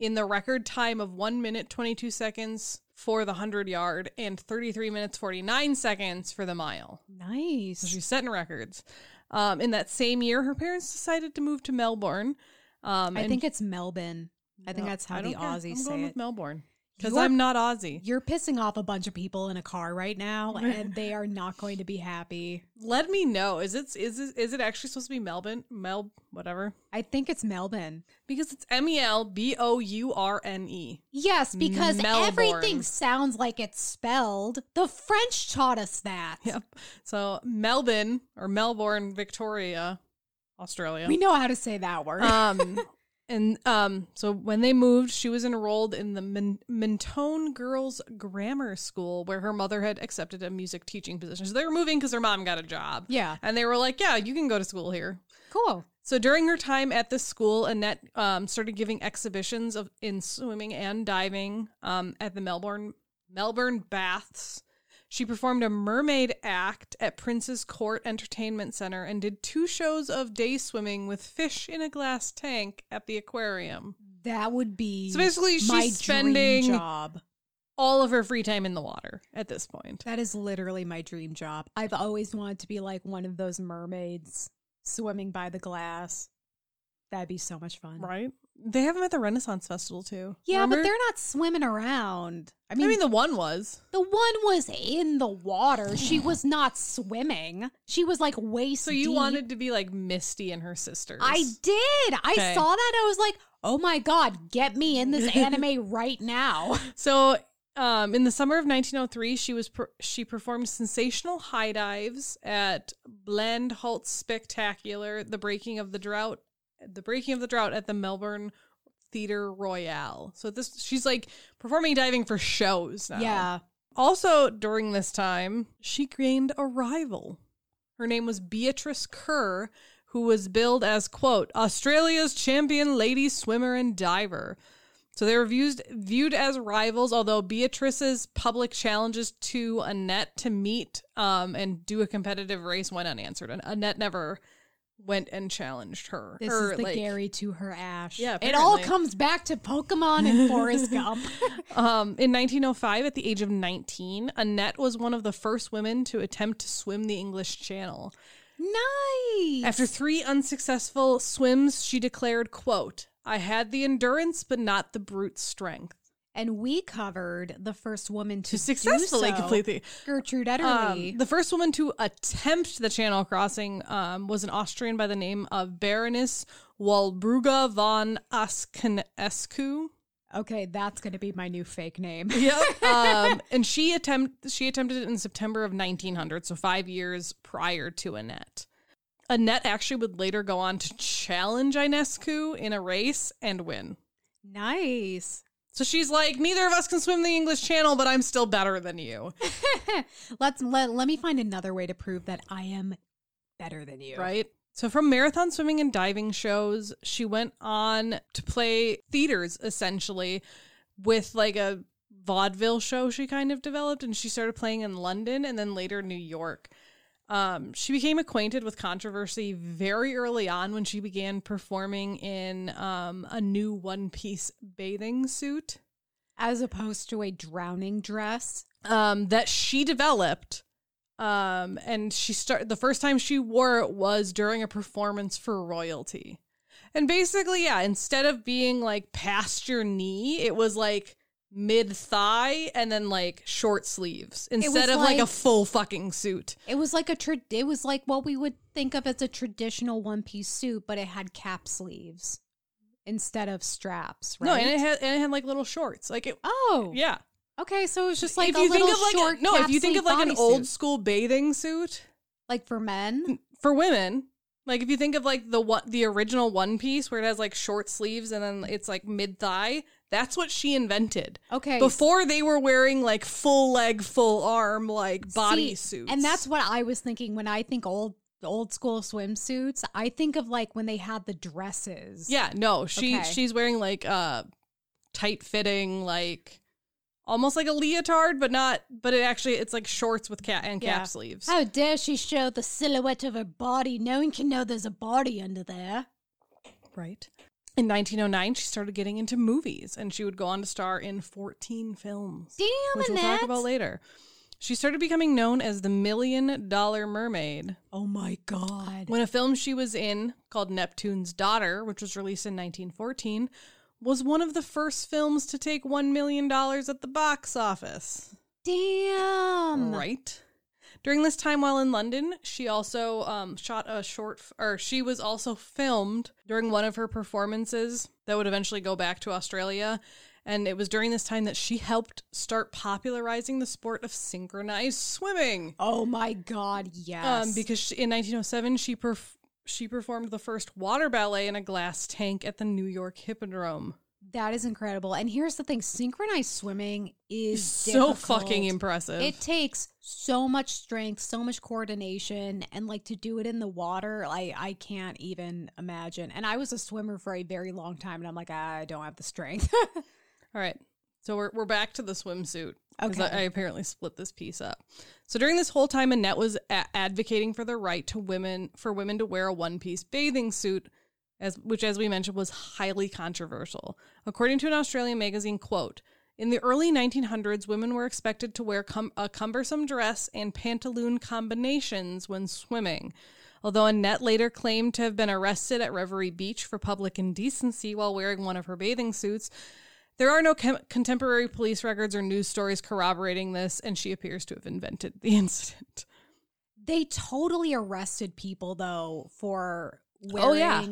Speaker 2: in the record time of 1 minute 22 seconds for the 100 yard and 33 minutes 49 seconds for the mile.
Speaker 3: Nice.
Speaker 2: So she's setting records. Um, in that same year, her parents decided to move to Melbourne. Um,
Speaker 3: I think it's Melbourne. I think
Speaker 2: No,
Speaker 3: that's how the
Speaker 2: care.
Speaker 3: Aussies
Speaker 2: I'm
Speaker 3: say
Speaker 2: going
Speaker 3: it.
Speaker 2: with Melbourne because I'm not Aussie.
Speaker 3: You're pissing off a bunch of people in a car right now, and they are not going to be happy.
Speaker 2: Let me know. Is it is it, is it actually supposed to be Melbourne? Mel whatever.
Speaker 3: I think it's Melbourne.
Speaker 2: Because it's M E L B O U R N E.
Speaker 3: Yes, because
Speaker 2: Melbourne.
Speaker 3: everything sounds like it's spelled. The French taught us that.
Speaker 2: Yep. So Melbourne or Melbourne, Victoria, Australia.
Speaker 3: We know how to say that word.
Speaker 2: um and um so when they moved she was enrolled in the Min- mentone girls grammar school where her mother had accepted a music teaching position. So they were moving because her mom got a job.
Speaker 3: Yeah,
Speaker 2: and they were like yeah you can go to school here.
Speaker 3: Cool.
Speaker 2: so during her time at this school annette um, started giving exhibitions of in swimming and diving um, at the melbourne melbourne baths she performed a mermaid act at Prince's Court Entertainment Center and did two shows of day swimming with fish in a glass tank at the aquarium.
Speaker 3: That would be
Speaker 2: So basically, she's
Speaker 3: my
Speaker 2: spending-
Speaker 3: dream job.
Speaker 2: All of her free time in the water at this point.
Speaker 3: That is literally my dream job. I've always wanted to be like one of those mermaids swimming by the glass. That'd be so much fun.
Speaker 2: Right? They have them at the Renaissance Festival too.
Speaker 3: Yeah,
Speaker 2: Remember?
Speaker 3: but they're not swimming around. I mean,
Speaker 2: I
Speaker 3: mean,
Speaker 2: the one was.
Speaker 3: the one was in the water. She was not swimming. She was like waist
Speaker 2: So you
Speaker 3: deep.
Speaker 2: wanted to be like Misty and her sisters.
Speaker 3: I did. I
Speaker 2: Okay.
Speaker 3: saw that. I was like, oh my God, get me in this anime right now.
Speaker 2: So, um, in the summer of 1903, she was per- she performed sensational high dives at Bland Holt Spectacular, the breaking of the drought, the breaking of the drought at the Melbourne Theatre Royale. So this she's like performing diving for shows now.
Speaker 3: Yeah.
Speaker 2: Also during this time, she gained a rival. Her name was Beatrice Kerr, who was billed as quote Australia's champion lady swimmer and diver. So they were viewed viewed as rivals, although Beatrice's public challenges to Annette to meet um, and do a competitive race went unanswered. And Annette never went and challenged her.
Speaker 3: This
Speaker 2: Or,
Speaker 3: is the
Speaker 2: like,
Speaker 3: Gary to her Ash.
Speaker 2: Yeah,
Speaker 3: It all comes back to Pokemon and Forrest Gump.
Speaker 2: Um, in 1905, at the age of 19, Annette was one of the first women to attempt to swim the English Channel.
Speaker 3: Nice.
Speaker 2: After three unsuccessful swims, she declared, quote, I had the endurance, but not the brute strength.
Speaker 3: And we covered the first woman to,
Speaker 2: To successfully
Speaker 3: so,
Speaker 2: complete the
Speaker 3: Gertrude
Speaker 2: Um,
Speaker 3: Ederle.
Speaker 2: the first woman to attempt the Channel crossing um, was an Austrian by the name of Baroness Walburga von Askenescu.
Speaker 3: okay, that's going to be my new fake name.
Speaker 2: Yep. um, and she attempt she attempted it in September of 1900, so five years prior to Annette. Annette actually would later go on to challenge Inescu in a race and win.
Speaker 3: nice.
Speaker 2: So she's like, neither of us can swim the English Channel, but I'm still better than you,
Speaker 3: Let's let, let me find another way to prove that I am better than you.
Speaker 2: right? So from marathon swimming and diving shows, she went on to play theaters essentially with like a vaudeville show she kind of developed and she started playing in London and then later New York. Um, she became acquainted with controversy very early on when she began performing in um, a new one piece bathing suit
Speaker 3: As opposed to a drowning dress.
Speaker 2: um, that she developed. Um, and she started the first time she wore it was during a performance for royalty. And basically, yeah, instead of being like past your knee, it was like mid thigh and then like short sleeves instead of like, a full fucking suit.
Speaker 3: It was like a tra- it was like what we would think of as a traditional one piece suit, but it had cap sleeves instead of straps, right?
Speaker 2: No, and it had and it had like little shorts. Like it
Speaker 3: Oh,
Speaker 2: yeah.
Speaker 3: Okay, so it was just like
Speaker 2: if
Speaker 3: a
Speaker 2: you
Speaker 3: little
Speaker 2: think of like
Speaker 3: short
Speaker 2: a, no, if you think of like an old school bathing suit,
Speaker 3: like for men.
Speaker 2: for women like if you think of like the what the original one piece where it has like short sleeves and then it's like mid thigh that's what she invented
Speaker 3: Okay,
Speaker 2: before they were wearing like full leg full arm like body
Speaker 3: See,
Speaker 2: suits
Speaker 3: And that's what I was thinking when I think old old school swimsuits. I think of like when they had the dresses.
Speaker 2: yeah no she
Speaker 3: Okay.
Speaker 2: she's wearing like uh tight fitting like almost like a leotard but not but it actually it's like shorts with cap and cap
Speaker 3: Yeah.
Speaker 2: sleeves
Speaker 3: How dare she show the silhouette of her body? No one can know there's a body under there.
Speaker 2: Right. In 1909, she started getting into movies and she would go on to star in 14 films.
Speaker 3: Damn,
Speaker 2: which we'll talk about later. She started becoming known as the Million Dollar Mermaid
Speaker 3: Oh my god.
Speaker 2: when a film she was in called Neptune's Daughter, which was released in 1914, was one of the first films to take $1 million at the box office.
Speaker 3: Damn.
Speaker 2: Right. During this time while in London, she also um, shot a short, f- or she was also filmed during one of her performances that would eventually go back to Australia. And it was during this time that she helped start popularizing the sport of synchronized swimming.
Speaker 3: Oh my god, yes.
Speaker 2: Um, because she, in 1907, she perf- she performed the first water ballet in a glass tank at the New York Hippodrome.
Speaker 3: That is incredible. And here's the thing, synchronized swimming is
Speaker 2: so
Speaker 3: difficult.
Speaker 2: fucking impressive.
Speaker 3: It takes so much strength, so much coordination, and like to do it in the water, I I can't even imagine. And I was a swimmer for a very long time, and I'm like, ah, I don't have the strength.
Speaker 2: All right. So we're, we're back to the swimsuit.
Speaker 3: Okay.
Speaker 2: I, I apparently split this piece up. So during this whole time, Annette was a- advocating for the right to women for women to wear a one piece bathing suit, as which, as we mentioned, was highly controversial. According to an Australian magazine, quote. In the early 1900s, women were expected to wear cum- a cumbersome dress and pantaloon combinations when swimming. Although Annette later claimed to have been arrested at Revere Beach for public indecency while wearing one of her bathing suits, there are no com- contemporary police records or news stories corroborating this, and she appears to have invented the incident.
Speaker 3: they totally arrested people though for
Speaker 2: Oh, yeah.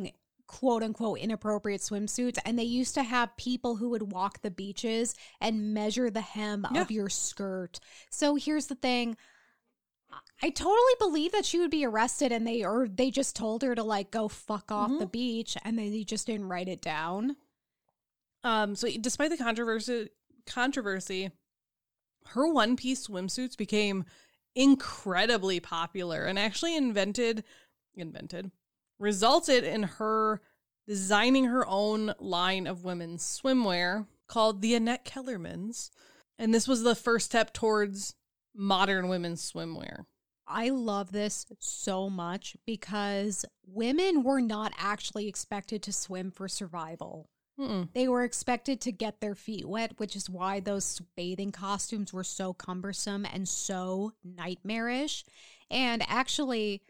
Speaker 3: Quote unquote inappropriate swimsuits and they used to have people who would walk the beaches and measure the hem
Speaker 2: Yeah.
Speaker 3: of your skirt. So here's the thing I totally believe that she would be arrested and they or they just told her to like go fuck off
Speaker 2: Mm-hmm.
Speaker 3: the beach and then they just didn't write it down.
Speaker 2: Um, so, despite the controversy, controversy, her one piece swimsuits became incredibly popular and actually invented, invented, resulted in her designing her own line of women's swimwear called the Annette Kellermanns. And this was the first step towards modern women's swimwear.
Speaker 3: I love this so much because women were not actually expected to swim for survival.
Speaker 2: Mm-mm.
Speaker 3: They were expected to get their feet wet, which is why those bathing costumes were so cumbersome and so nightmarish. And actually,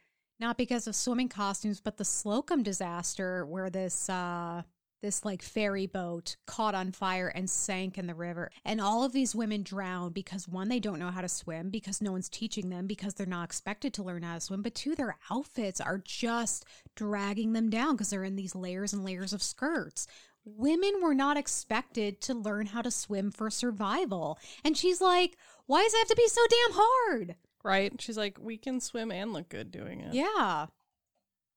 Speaker 3: not because of swimming costumes, but the Slocum disaster where this uh this like ferry boat caught on fire and sank in the river. And all of these women drowned because one, they don't know how to swim because no one's teaching them because they're not expected to learn how to swim. But two, their outfits are just dragging them down because they're in these layers and layers of skirts. Women were not expected to learn how to swim for survival. And she's like, why does it have to be so damn hard?
Speaker 2: Right? She's like, we can swim and look good doing it.
Speaker 3: Yeah.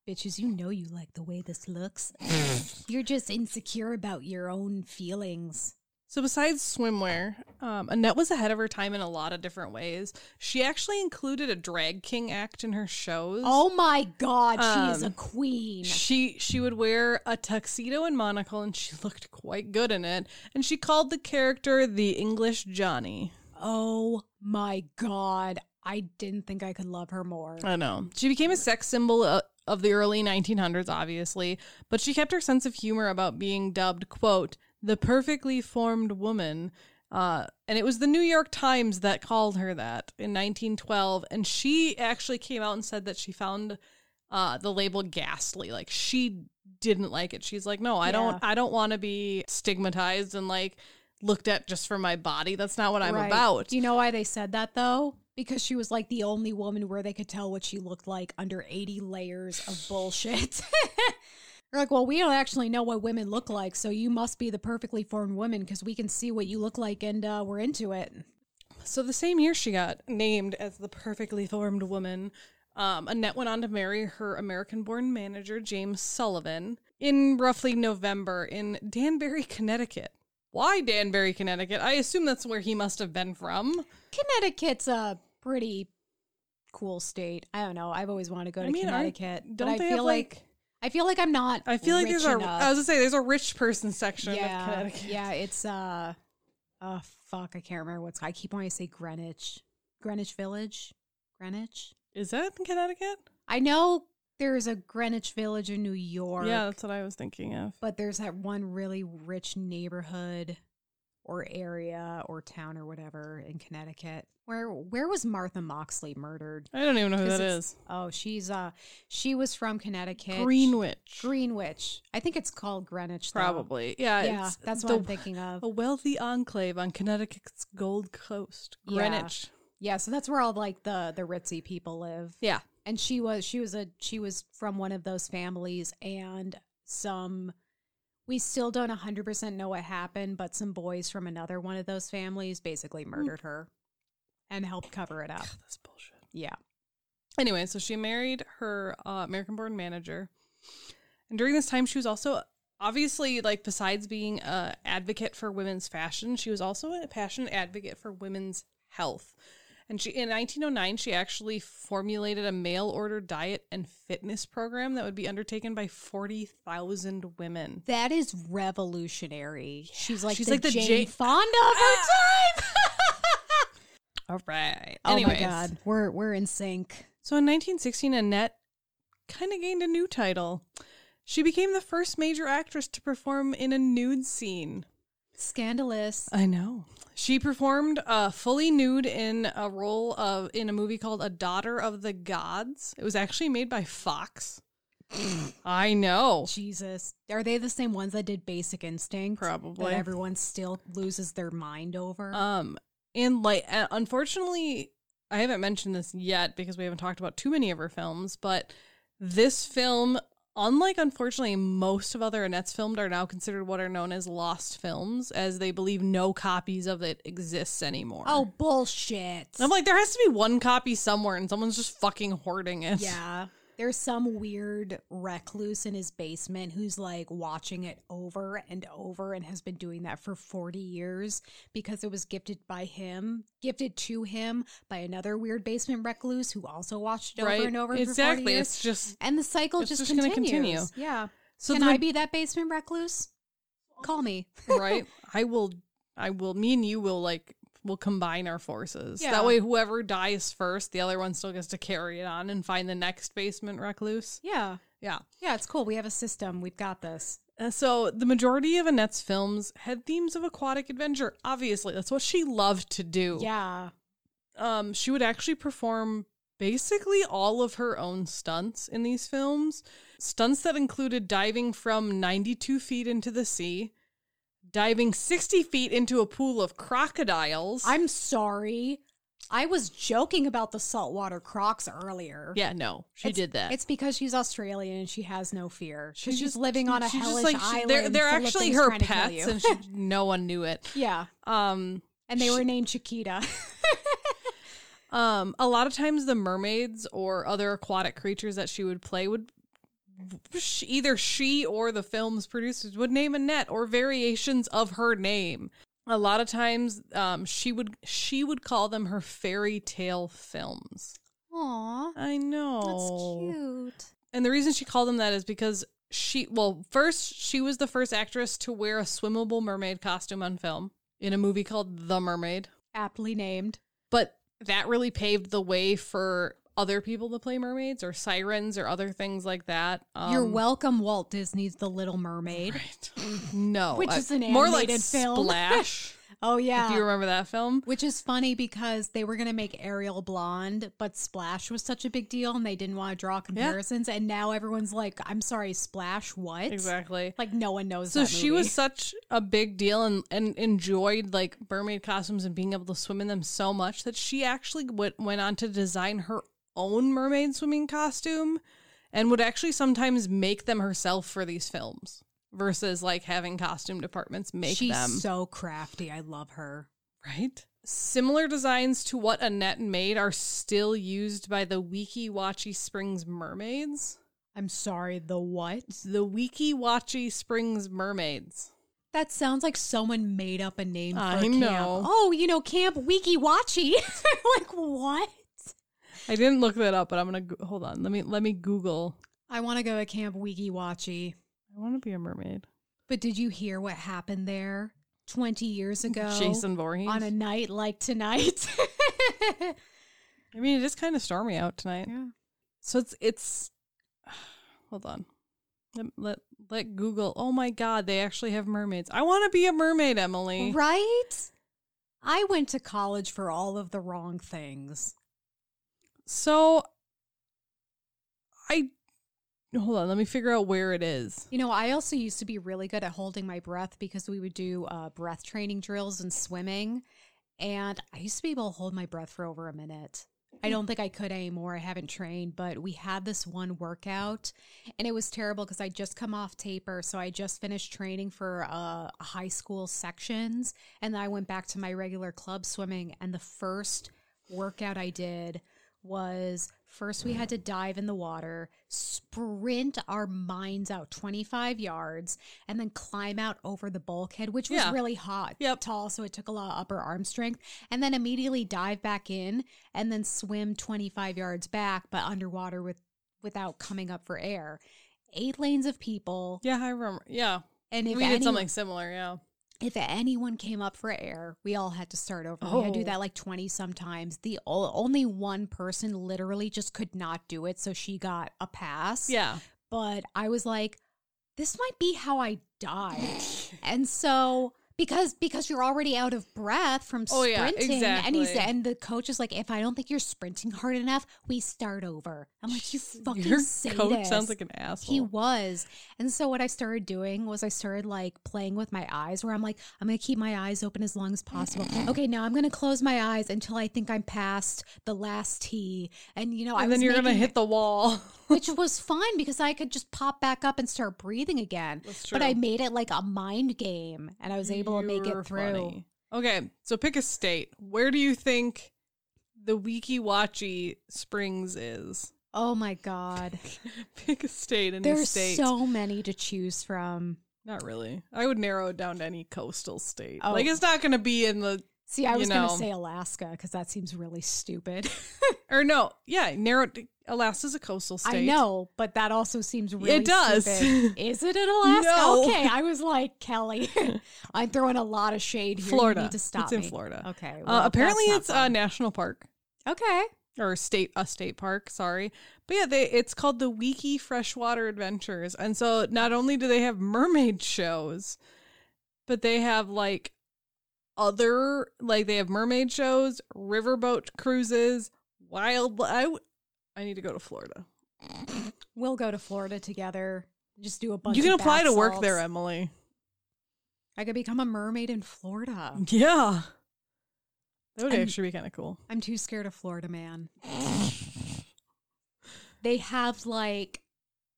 Speaker 3: Bitches, you know you like the way this looks. You're just insecure about your own feelings.
Speaker 2: So besides swimwear, um, Annette was ahead of her time in a lot of different ways. She actually included a drag king act in her shows.
Speaker 3: Oh my god, she is a
Speaker 2: Um,
Speaker 3: queen.
Speaker 2: She she would wear a tuxedo and monocle, and she looked quite good in it. And she called the character the English Johnny.
Speaker 3: Oh my god. I didn't think I could love her more.
Speaker 2: I know. She became a sex symbol uh, of the early 1900s, obviously, but she kept her sense of humor about being dubbed, quote, the perfectly formed woman. Uh, and it was the New York Times that called her that in 1912. And she actually came out and said that she found uh, the label ghastly. Like she didn't like it. She's like, no, I
Speaker 3: Yeah.
Speaker 2: don't, I don't want to be stigmatized and like looked at just for my body. That's not what I'm
Speaker 3: Right.
Speaker 2: about.
Speaker 3: Do you know why they said that though? Because she was like the only woman where they could tell what she looked like under 80 layers of bullshit. They're like, well, we don't actually know what women look like, so you must be the perfectly formed woman because we can see what you look like and uh, we're into it.
Speaker 2: So the same year she got named as the perfectly formed woman, um, Annette went on to marry her American-born manager James Sullivan in roughly November in Danbury, Connecticut. Why Danbury, Connecticut? I assume that's where he must have been from.
Speaker 3: Connecticut's a pretty cool state. I don't know. I've always wanted to go to
Speaker 2: I mean,
Speaker 3: Connecticut, but
Speaker 2: don't
Speaker 3: I
Speaker 2: they
Speaker 3: feel like,
Speaker 2: like-
Speaker 3: I feel like I'm not.
Speaker 2: I feel like there's a.
Speaker 3: enough.
Speaker 2: I was gonna say there's a rich person section
Speaker 3: yeah,
Speaker 2: of Connecticut.
Speaker 3: yeah. It's uh, oh fuck, I can't remember what's. I keep wanting to say Greenwich, Greenwich Village, Greenwich.
Speaker 2: Is that in Connecticut?
Speaker 3: I know there's a Greenwich Village in New York.
Speaker 2: Yeah, that's what I was thinking of.
Speaker 3: but there's that one really rich neighborhood or area or town or whatever in Connecticut. Where where was Martha Moxley murdered?
Speaker 2: I don't even know who that is.
Speaker 3: Oh, she's uh she was from Connecticut.
Speaker 2: Greenwich.
Speaker 3: Greenwich. I think it's called Greenwich. though.
Speaker 2: Probably. Yeah.
Speaker 3: Yeah,
Speaker 2: it's
Speaker 3: that's what
Speaker 2: the-
Speaker 3: I'm thinking of.
Speaker 2: A wealthy enclave on Connecticut's Gold Coast,
Speaker 3: Yeah.
Speaker 2: Greenwich.
Speaker 3: Yeah, so that's where all like the the ritzy people live.
Speaker 2: Yeah.
Speaker 3: And she was she was a she was from one of those families and some we still don't 100% know what happened, but some boys from another one of those families basically murdered her and helped cover it up.
Speaker 2: That's bullshit.
Speaker 3: Yeah.
Speaker 2: Anyway, so she married her uh, American born manager. And during this time, she was also obviously, like, besides being a advocate for women's fashion, she was also a passionate advocate for women's health. And she in 1909, she actually formulated a mail order diet and fitness program that would be undertaken by 40,000 women.
Speaker 3: That is revolutionary. she's like
Speaker 2: she's
Speaker 3: the
Speaker 2: like the
Speaker 3: Jane
Speaker 2: Jane-
Speaker 3: Fonda of her ah! time.
Speaker 2: All right.
Speaker 3: oh
Speaker 2: Anyways,
Speaker 3: my god, we're we're in sync.
Speaker 2: So in 1916, Annette kind of gained a new title. She became the first major actress to perform in a nude scene.
Speaker 3: Scandalous.
Speaker 2: I know. She performed uh, fully nude in a role of in a movie called A Daughter of the Gods. It was actually made by Fox. I know.
Speaker 3: Jesus. Are they the same ones that did Basic Instinct?
Speaker 2: Probably.
Speaker 3: That everyone still loses their mind over?
Speaker 2: Um, and like, uh, unfortunately, I haven't mentioned this yet because we haven't talked about too many of her films. But this film, unlike unfortunately most of other Annette's films, are now considered what are known as lost films, as they believe no copies of it exists anymore.
Speaker 3: oh, bullshit.
Speaker 2: I'm like, there has to be one copy somewhere, and someone's just fucking hoarding it.
Speaker 3: Yeah. There's some weird recluse in his basement who's like watching it over and over and has been doing that for 40 years because it was gifted by him, gifted to him by another weird basement recluse who also watched it
Speaker 2: right.
Speaker 3: over and over for 40
Speaker 2: exactly.
Speaker 3: years.
Speaker 2: It's just
Speaker 3: and the cycle just,
Speaker 2: just
Speaker 3: continues.
Speaker 2: continue.
Speaker 3: Yeah.
Speaker 2: so
Speaker 3: Can
Speaker 2: the-
Speaker 3: I be that basement recluse? Call me.
Speaker 2: right. I will. I will. Me and you will like. We'll combine our forces.
Speaker 3: Yeah.
Speaker 2: That way, whoever dies first, the other one still gets to carry it on and find the next basement recluse.
Speaker 3: Yeah.
Speaker 2: Yeah.
Speaker 3: Yeah, it's cool. We have a system. We've got this.
Speaker 2: Uh, so the majority of Annette's films had themes of aquatic adventure. Obviously, that's what she loved to do.
Speaker 3: Yeah.
Speaker 2: Um, she would actually perform basically all of her own stunts in these films. Stunts that included diving from 92 feet into the sea, diving 60 feet into a pool of crocodiles.
Speaker 3: I'm sorry. I was joking about the saltwater crocs earlier.
Speaker 2: yeah, no, she
Speaker 3: It's-
Speaker 2: did that.
Speaker 3: It's because she's Australian and she has no fear.
Speaker 2: She's
Speaker 3: She's,
Speaker 2: just-
Speaker 3: living on a
Speaker 2: she's just
Speaker 3: hellish
Speaker 2: like- she-
Speaker 3: island.
Speaker 2: They're, they're actually her
Speaker 3: trying to kill
Speaker 2: pets, and she, no one knew it.
Speaker 3: yeah,
Speaker 2: Um,
Speaker 3: and they were named Chiquita.
Speaker 2: Um, a lot of times the mermaids or other aquatic creatures that she would play would either she or the film's producers would name Annette or variations of her name. A lot of times, um, she would she would call them her fairy tale films.
Speaker 3: Aw,
Speaker 2: I know
Speaker 3: that's cute.
Speaker 2: and the reason she called them that is because she, well, first, she was the first actress to wear a swimmable mermaid costume on film in a movie called The Mermaid.
Speaker 3: Aptly named.
Speaker 2: But that really paved the way for other people to play mermaids or sirens or other things like that. Um,
Speaker 3: You're welcome, Walt Disney's The Little Mermaid.
Speaker 2: Right. No.
Speaker 3: Which is an
Speaker 2: more like
Speaker 3: animated film.
Speaker 2: Splash.
Speaker 3: Oh yeah.
Speaker 2: If you remember that film.
Speaker 3: Which is funny because they were going to make Ariel blonde, but Splash was such a big deal and they didn't want to draw comparisons. And now everyone's like, I'm sorry, Splash, what?
Speaker 2: Exactly.
Speaker 3: Like, no one knows
Speaker 2: So she was such a big deal and, and enjoyed like mermaid costumes and being able to swim in them so much that she actually went, went on to design her own mermaid swimming costume and would actually sometimes make them herself for these films versus like having costume departments make
Speaker 3: She's
Speaker 2: them.
Speaker 3: so crafty. I love her.
Speaker 2: Right? Similar designs to what Annette made are still used by the Weeki Wachee Springs Mermaids.
Speaker 3: I'm sorry, the what?
Speaker 2: The Weeki Wachee Springs Mermaids.
Speaker 3: That sounds like someone made up a name for
Speaker 2: I
Speaker 3: camp.
Speaker 2: know.
Speaker 3: Oh, you know, Camp Weeki Wachee. like what?
Speaker 2: I didn't look that up, but I'm gonna go- hold on. Let me let me Google.
Speaker 3: I want to go to Camp Weeki Wachee.
Speaker 2: I want to be a mermaid.
Speaker 3: But did you hear what happened there 20 years ago?
Speaker 2: Jason Voorhees.
Speaker 3: On a night like tonight.
Speaker 2: I mean, it is kind of stormy out tonight.
Speaker 3: yeah.
Speaker 2: So it's it's. Hold on. Let, let let Google. Oh my God, they actually have mermaids. I want to be a mermaid, Emily.
Speaker 3: Right? I went to college for all of the wrong things.
Speaker 2: So I hold on, let me figure out where it is.
Speaker 3: You know, I also used to be really good at holding my breath because we would do uh, breath training drills and swimming. And I used to be able to hold my breath for over a minute. I don't think I could anymore. I haven't trained, but we had this one workout and it was terrible because I just come off taper. So I just finished training for uh, high school sections and then I went back to my regular club swimming. And the first workout I did was first we had to dive in the water, sprint our minds out 25 yards, and then climb out over the bulkhead, which was
Speaker 2: Yeah.
Speaker 3: really hot,
Speaker 2: Yep.
Speaker 3: tall, so it took a lot of upper arm strength, and then immediately dive back in and then swim 25 yards back, but underwater with without coming up for air. Eight lanes of people,
Speaker 2: Yeah, I remember. Yeah,
Speaker 3: and if
Speaker 2: we did
Speaker 3: any-
Speaker 2: something similar. Yeah.
Speaker 3: If anyone came up for air, we all had to start over. We had to do
Speaker 2: Oh.
Speaker 3: that like 20 sometimes. The o- only one person literally just could not do it, so she got a pass.
Speaker 2: Yeah.
Speaker 3: But I was like, this might be how I die. and so because because you're already out of breath from
Speaker 2: Oh, yeah,
Speaker 3: sprinting and he's and the coach is like if i don't think you're sprinting hard enough we start over i'm like you fucking
Speaker 2: Your coach sounds like an asshole.
Speaker 3: He was. And so what I started doing was I started like playing with my eyes where I'm like, I'm going to keep my eyes open as long as possible. Okay, now I'm going to close my eyes until I think I'm past the last tee. And you know, I
Speaker 2: and
Speaker 3: was
Speaker 2: then you're gonna hit the wall.
Speaker 3: which was fine because I could just pop back up and start breathing again.
Speaker 2: That's
Speaker 3: But I made it like a mind game and I was able to make it through.
Speaker 2: funny. Okay, so pick a state. Where do you think the Weeki Wachee Springs is?
Speaker 3: Oh my god.
Speaker 2: pick a state. Any
Speaker 3: There's
Speaker 2: state.
Speaker 3: so many to choose from.
Speaker 2: Not really. I would narrow it down to any coastal state.
Speaker 3: Oh.
Speaker 2: Like it's not going to be in the
Speaker 3: See, I
Speaker 2: You
Speaker 3: was going to say Alaska because that seems really stupid.
Speaker 2: or no, yeah, narrow. Alaska's a coastal state.
Speaker 3: I know, but that also seems really It
Speaker 2: does.
Speaker 3: stupid. Is it in Alaska?
Speaker 2: No.
Speaker 3: Okay, I was like Kelley. I'm throwing a lot of shade here.
Speaker 2: Florida.
Speaker 3: You need to stop
Speaker 2: it's in
Speaker 3: me.
Speaker 2: Florida.
Speaker 3: Okay.
Speaker 2: Uh,
Speaker 3: well,
Speaker 2: apparently, it's
Speaker 3: not
Speaker 2: a national park
Speaker 3: okay.
Speaker 2: or state a state park. Sorry, but yeah, they it's called the Weeki Freshwater Adventures, and so not only do they have mermaid shows, but they have like other like they have mermaid shows, riverboat cruises, wild. I w- I need to go to Florida.
Speaker 3: We'll go to Florida together. Just do a bunch.
Speaker 2: You can
Speaker 3: of
Speaker 2: apply to work
Speaker 3: salts.
Speaker 2: there, Emily.
Speaker 3: I could become a mermaid in Florida.
Speaker 2: Yeah. That would
Speaker 3: I'm-
Speaker 2: actually be kind of cool.
Speaker 3: I'm too scared of Florida, man. they have like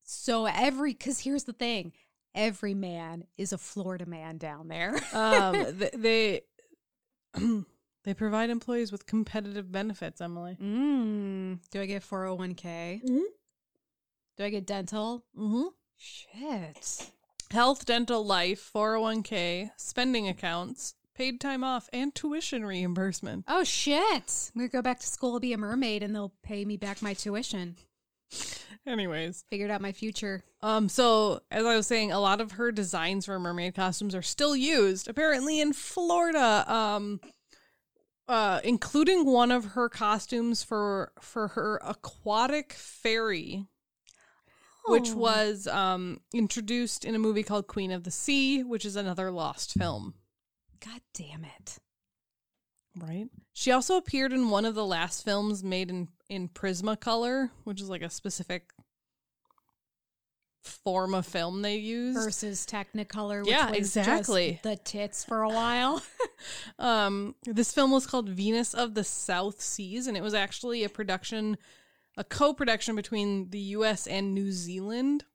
Speaker 3: so every because here's the thing every man is a Florida man down there.
Speaker 2: Um, th- they they provide employees with competitive benefits, Emily.
Speaker 3: mm, do I get 401k?
Speaker 2: Mhm.
Speaker 3: Do I get dental?
Speaker 2: Mm-hmm.
Speaker 3: Shit.
Speaker 2: Health, dental, life, 401k, spending accounts, paid time off, and tuition reimbursement.
Speaker 3: Oh shit. I'm gonna go back to school, be a mermaid, and they'll pay me back my tuition.
Speaker 2: Anyways,
Speaker 3: Figured out my future.
Speaker 2: um, so as I was saying, a lot of her designs for mermaid costumes are still used, apparently in Florida. Um, uh, including one of her costumes for for her aquatic fairy which
Speaker 3: Oh.
Speaker 2: was um, introduced in a movie called Queen of the Sea, which is another lost film.
Speaker 3: God damn it.
Speaker 2: Right. She also appeared in one of the last films made in in Prizma Color, which is like a specific form of film they use
Speaker 3: Versus Technicolor, which
Speaker 2: Yeah,
Speaker 3: was
Speaker 2: exactly.
Speaker 3: just the tits for a while.
Speaker 2: Um, this film was called Venus of the South Seas, and it was actually a production, a co-production between the U.S. and New Zealand,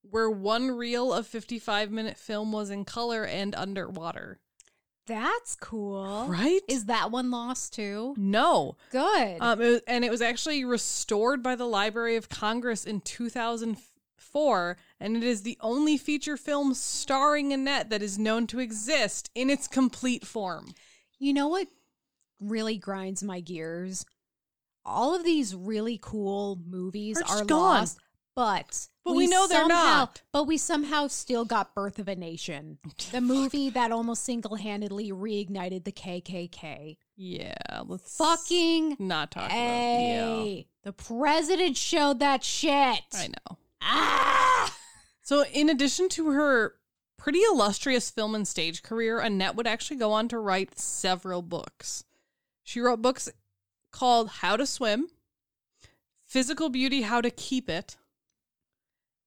Speaker 2: where one reel of 55-minute film was in color and underwater.
Speaker 3: That's cool.
Speaker 2: Right?
Speaker 3: Is that one lost too?
Speaker 2: No.
Speaker 3: Good.
Speaker 2: Um, it was, and it was actually restored by the Library of Congress in 2004, and it is the only feature film starring Annette that is known to exist in its complete form.
Speaker 3: you know what really grinds my gears? All of these really cool movies
Speaker 2: Are
Speaker 3: are,
Speaker 2: gone.
Speaker 3: lost, but
Speaker 2: But we know they're
Speaker 3: somehow-
Speaker 2: not.
Speaker 3: But we somehow still got Birth of a Nation, the movie that almost single-handedly reignited the KKK.
Speaker 2: Yeah, let's
Speaker 3: Fucking
Speaker 2: not talk about. Yeah,
Speaker 3: The president showed that shit.
Speaker 2: I know.
Speaker 3: Ah!
Speaker 2: So, in addition to her pretty illustrious film and stage career, Annette would actually go on to write several books. She wrote books called How to Swim, Physical Beauty, How to Keep It,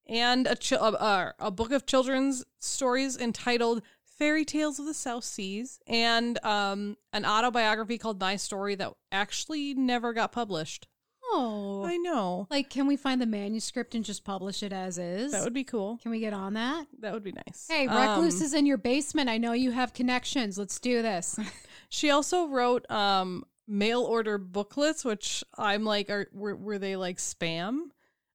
Speaker 2: and a, chi- uh, uh, a book of children's stories entitled Fairy Tales of the South Seas, and um, an autobiography called My Story that actually never got published.
Speaker 3: Oh.
Speaker 2: I know.
Speaker 3: Like, can we find the manuscript and just publish it as is?
Speaker 2: That would be cool.
Speaker 3: Can we get on that?
Speaker 2: That would be nice.
Speaker 3: Hey, Recluse
Speaker 2: Um,
Speaker 3: is in your basement. I know you have connections. Let's do this.
Speaker 2: She also wrote um mail order booklets, which I'm like, are were, were they like spam?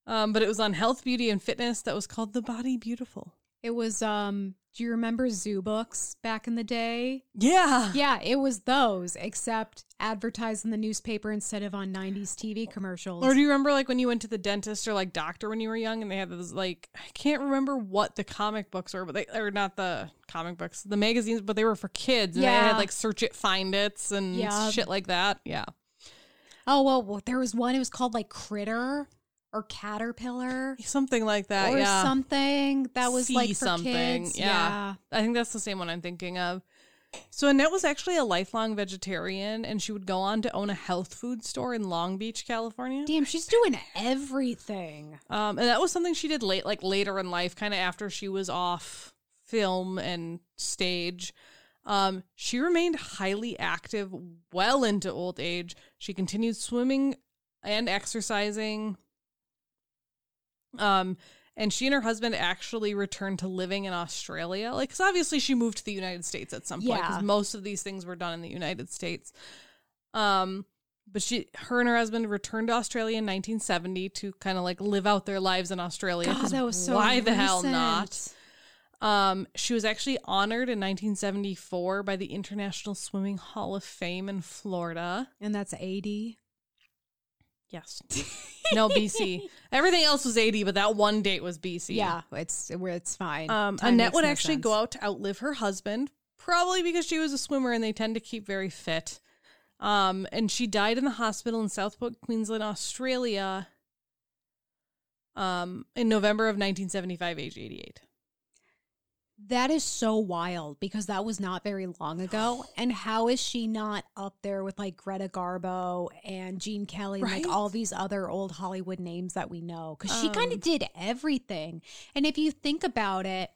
Speaker 2: Um, but it was on health, beauty, and fitness that was called The Body Beautiful.
Speaker 3: It was um do you remember zoo books back in the day?
Speaker 2: Yeah.
Speaker 3: Yeah, it was those, except advertised in the newspaper instead of on 90s TV commercials.
Speaker 2: Or do you remember like when you went to the dentist or like doctor when you were young and they had those like I can't remember what the comic books were, but they or not the comic books, the magazines, but they were for kids and they
Speaker 3: Yeah.
Speaker 2: had like search it, find it's and
Speaker 3: Yeah.
Speaker 2: shit like that. Yeah.
Speaker 3: oh, well, there was one it was called like Critter or Caterpillar
Speaker 2: Something like that.
Speaker 3: or
Speaker 2: yeah.
Speaker 3: something that was like for
Speaker 2: something,
Speaker 3: kids.
Speaker 2: yeah. I think that's the same one I'm thinking of. So Annette was actually a lifelong vegetarian, and she would go on to own a health food store in Long Beach, California.
Speaker 3: Damn, she's doing everything.
Speaker 2: Um, and that was something she did late, like later in life, kind of after she was off film and stage. Um, she remained highly active well into old age. She continued swimming and exercising. Um, and she and her husband actually returned to living in Australia. Like, because obviously she moved to the United States at some point, because
Speaker 3: Yeah.
Speaker 2: most of these things were done in the United States. Um, but she, her and her husband returned to Australia in 1970 to kind of like live out their lives in Australia.
Speaker 3: God, that was so
Speaker 2: why the hell not? Um, she was actually honored in 1974 by the International Swimming Hall of Fame in Florida.
Speaker 3: And that's 80.
Speaker 2: Yes. No, BC. Everything else was 80, but that one date was BC.
Speaker 3: Yeah, it's where it's fine.
Speaker 2: Um,
Speaker 3: Time
Speaker 2: Annette would
Speaker 3: no
Speaker 2: actually
Speaker 3: sense.
Speaker 2: go out to outlive her husband, probably because she was a swimmer and they tend to keep very fit. Um, and she died in the hospital in Southport, Queensland, Australia. Um, in November of 1975, age 88.
Speaker 3: That is so wild because that was not very long ago. And how is she not up there with like Greta Garbo and Gene Kelly and like all these other old Hollywood names that we know? Because she kind
Speaker 2: Um,
Speaker 3: of did everything. And if you think about it,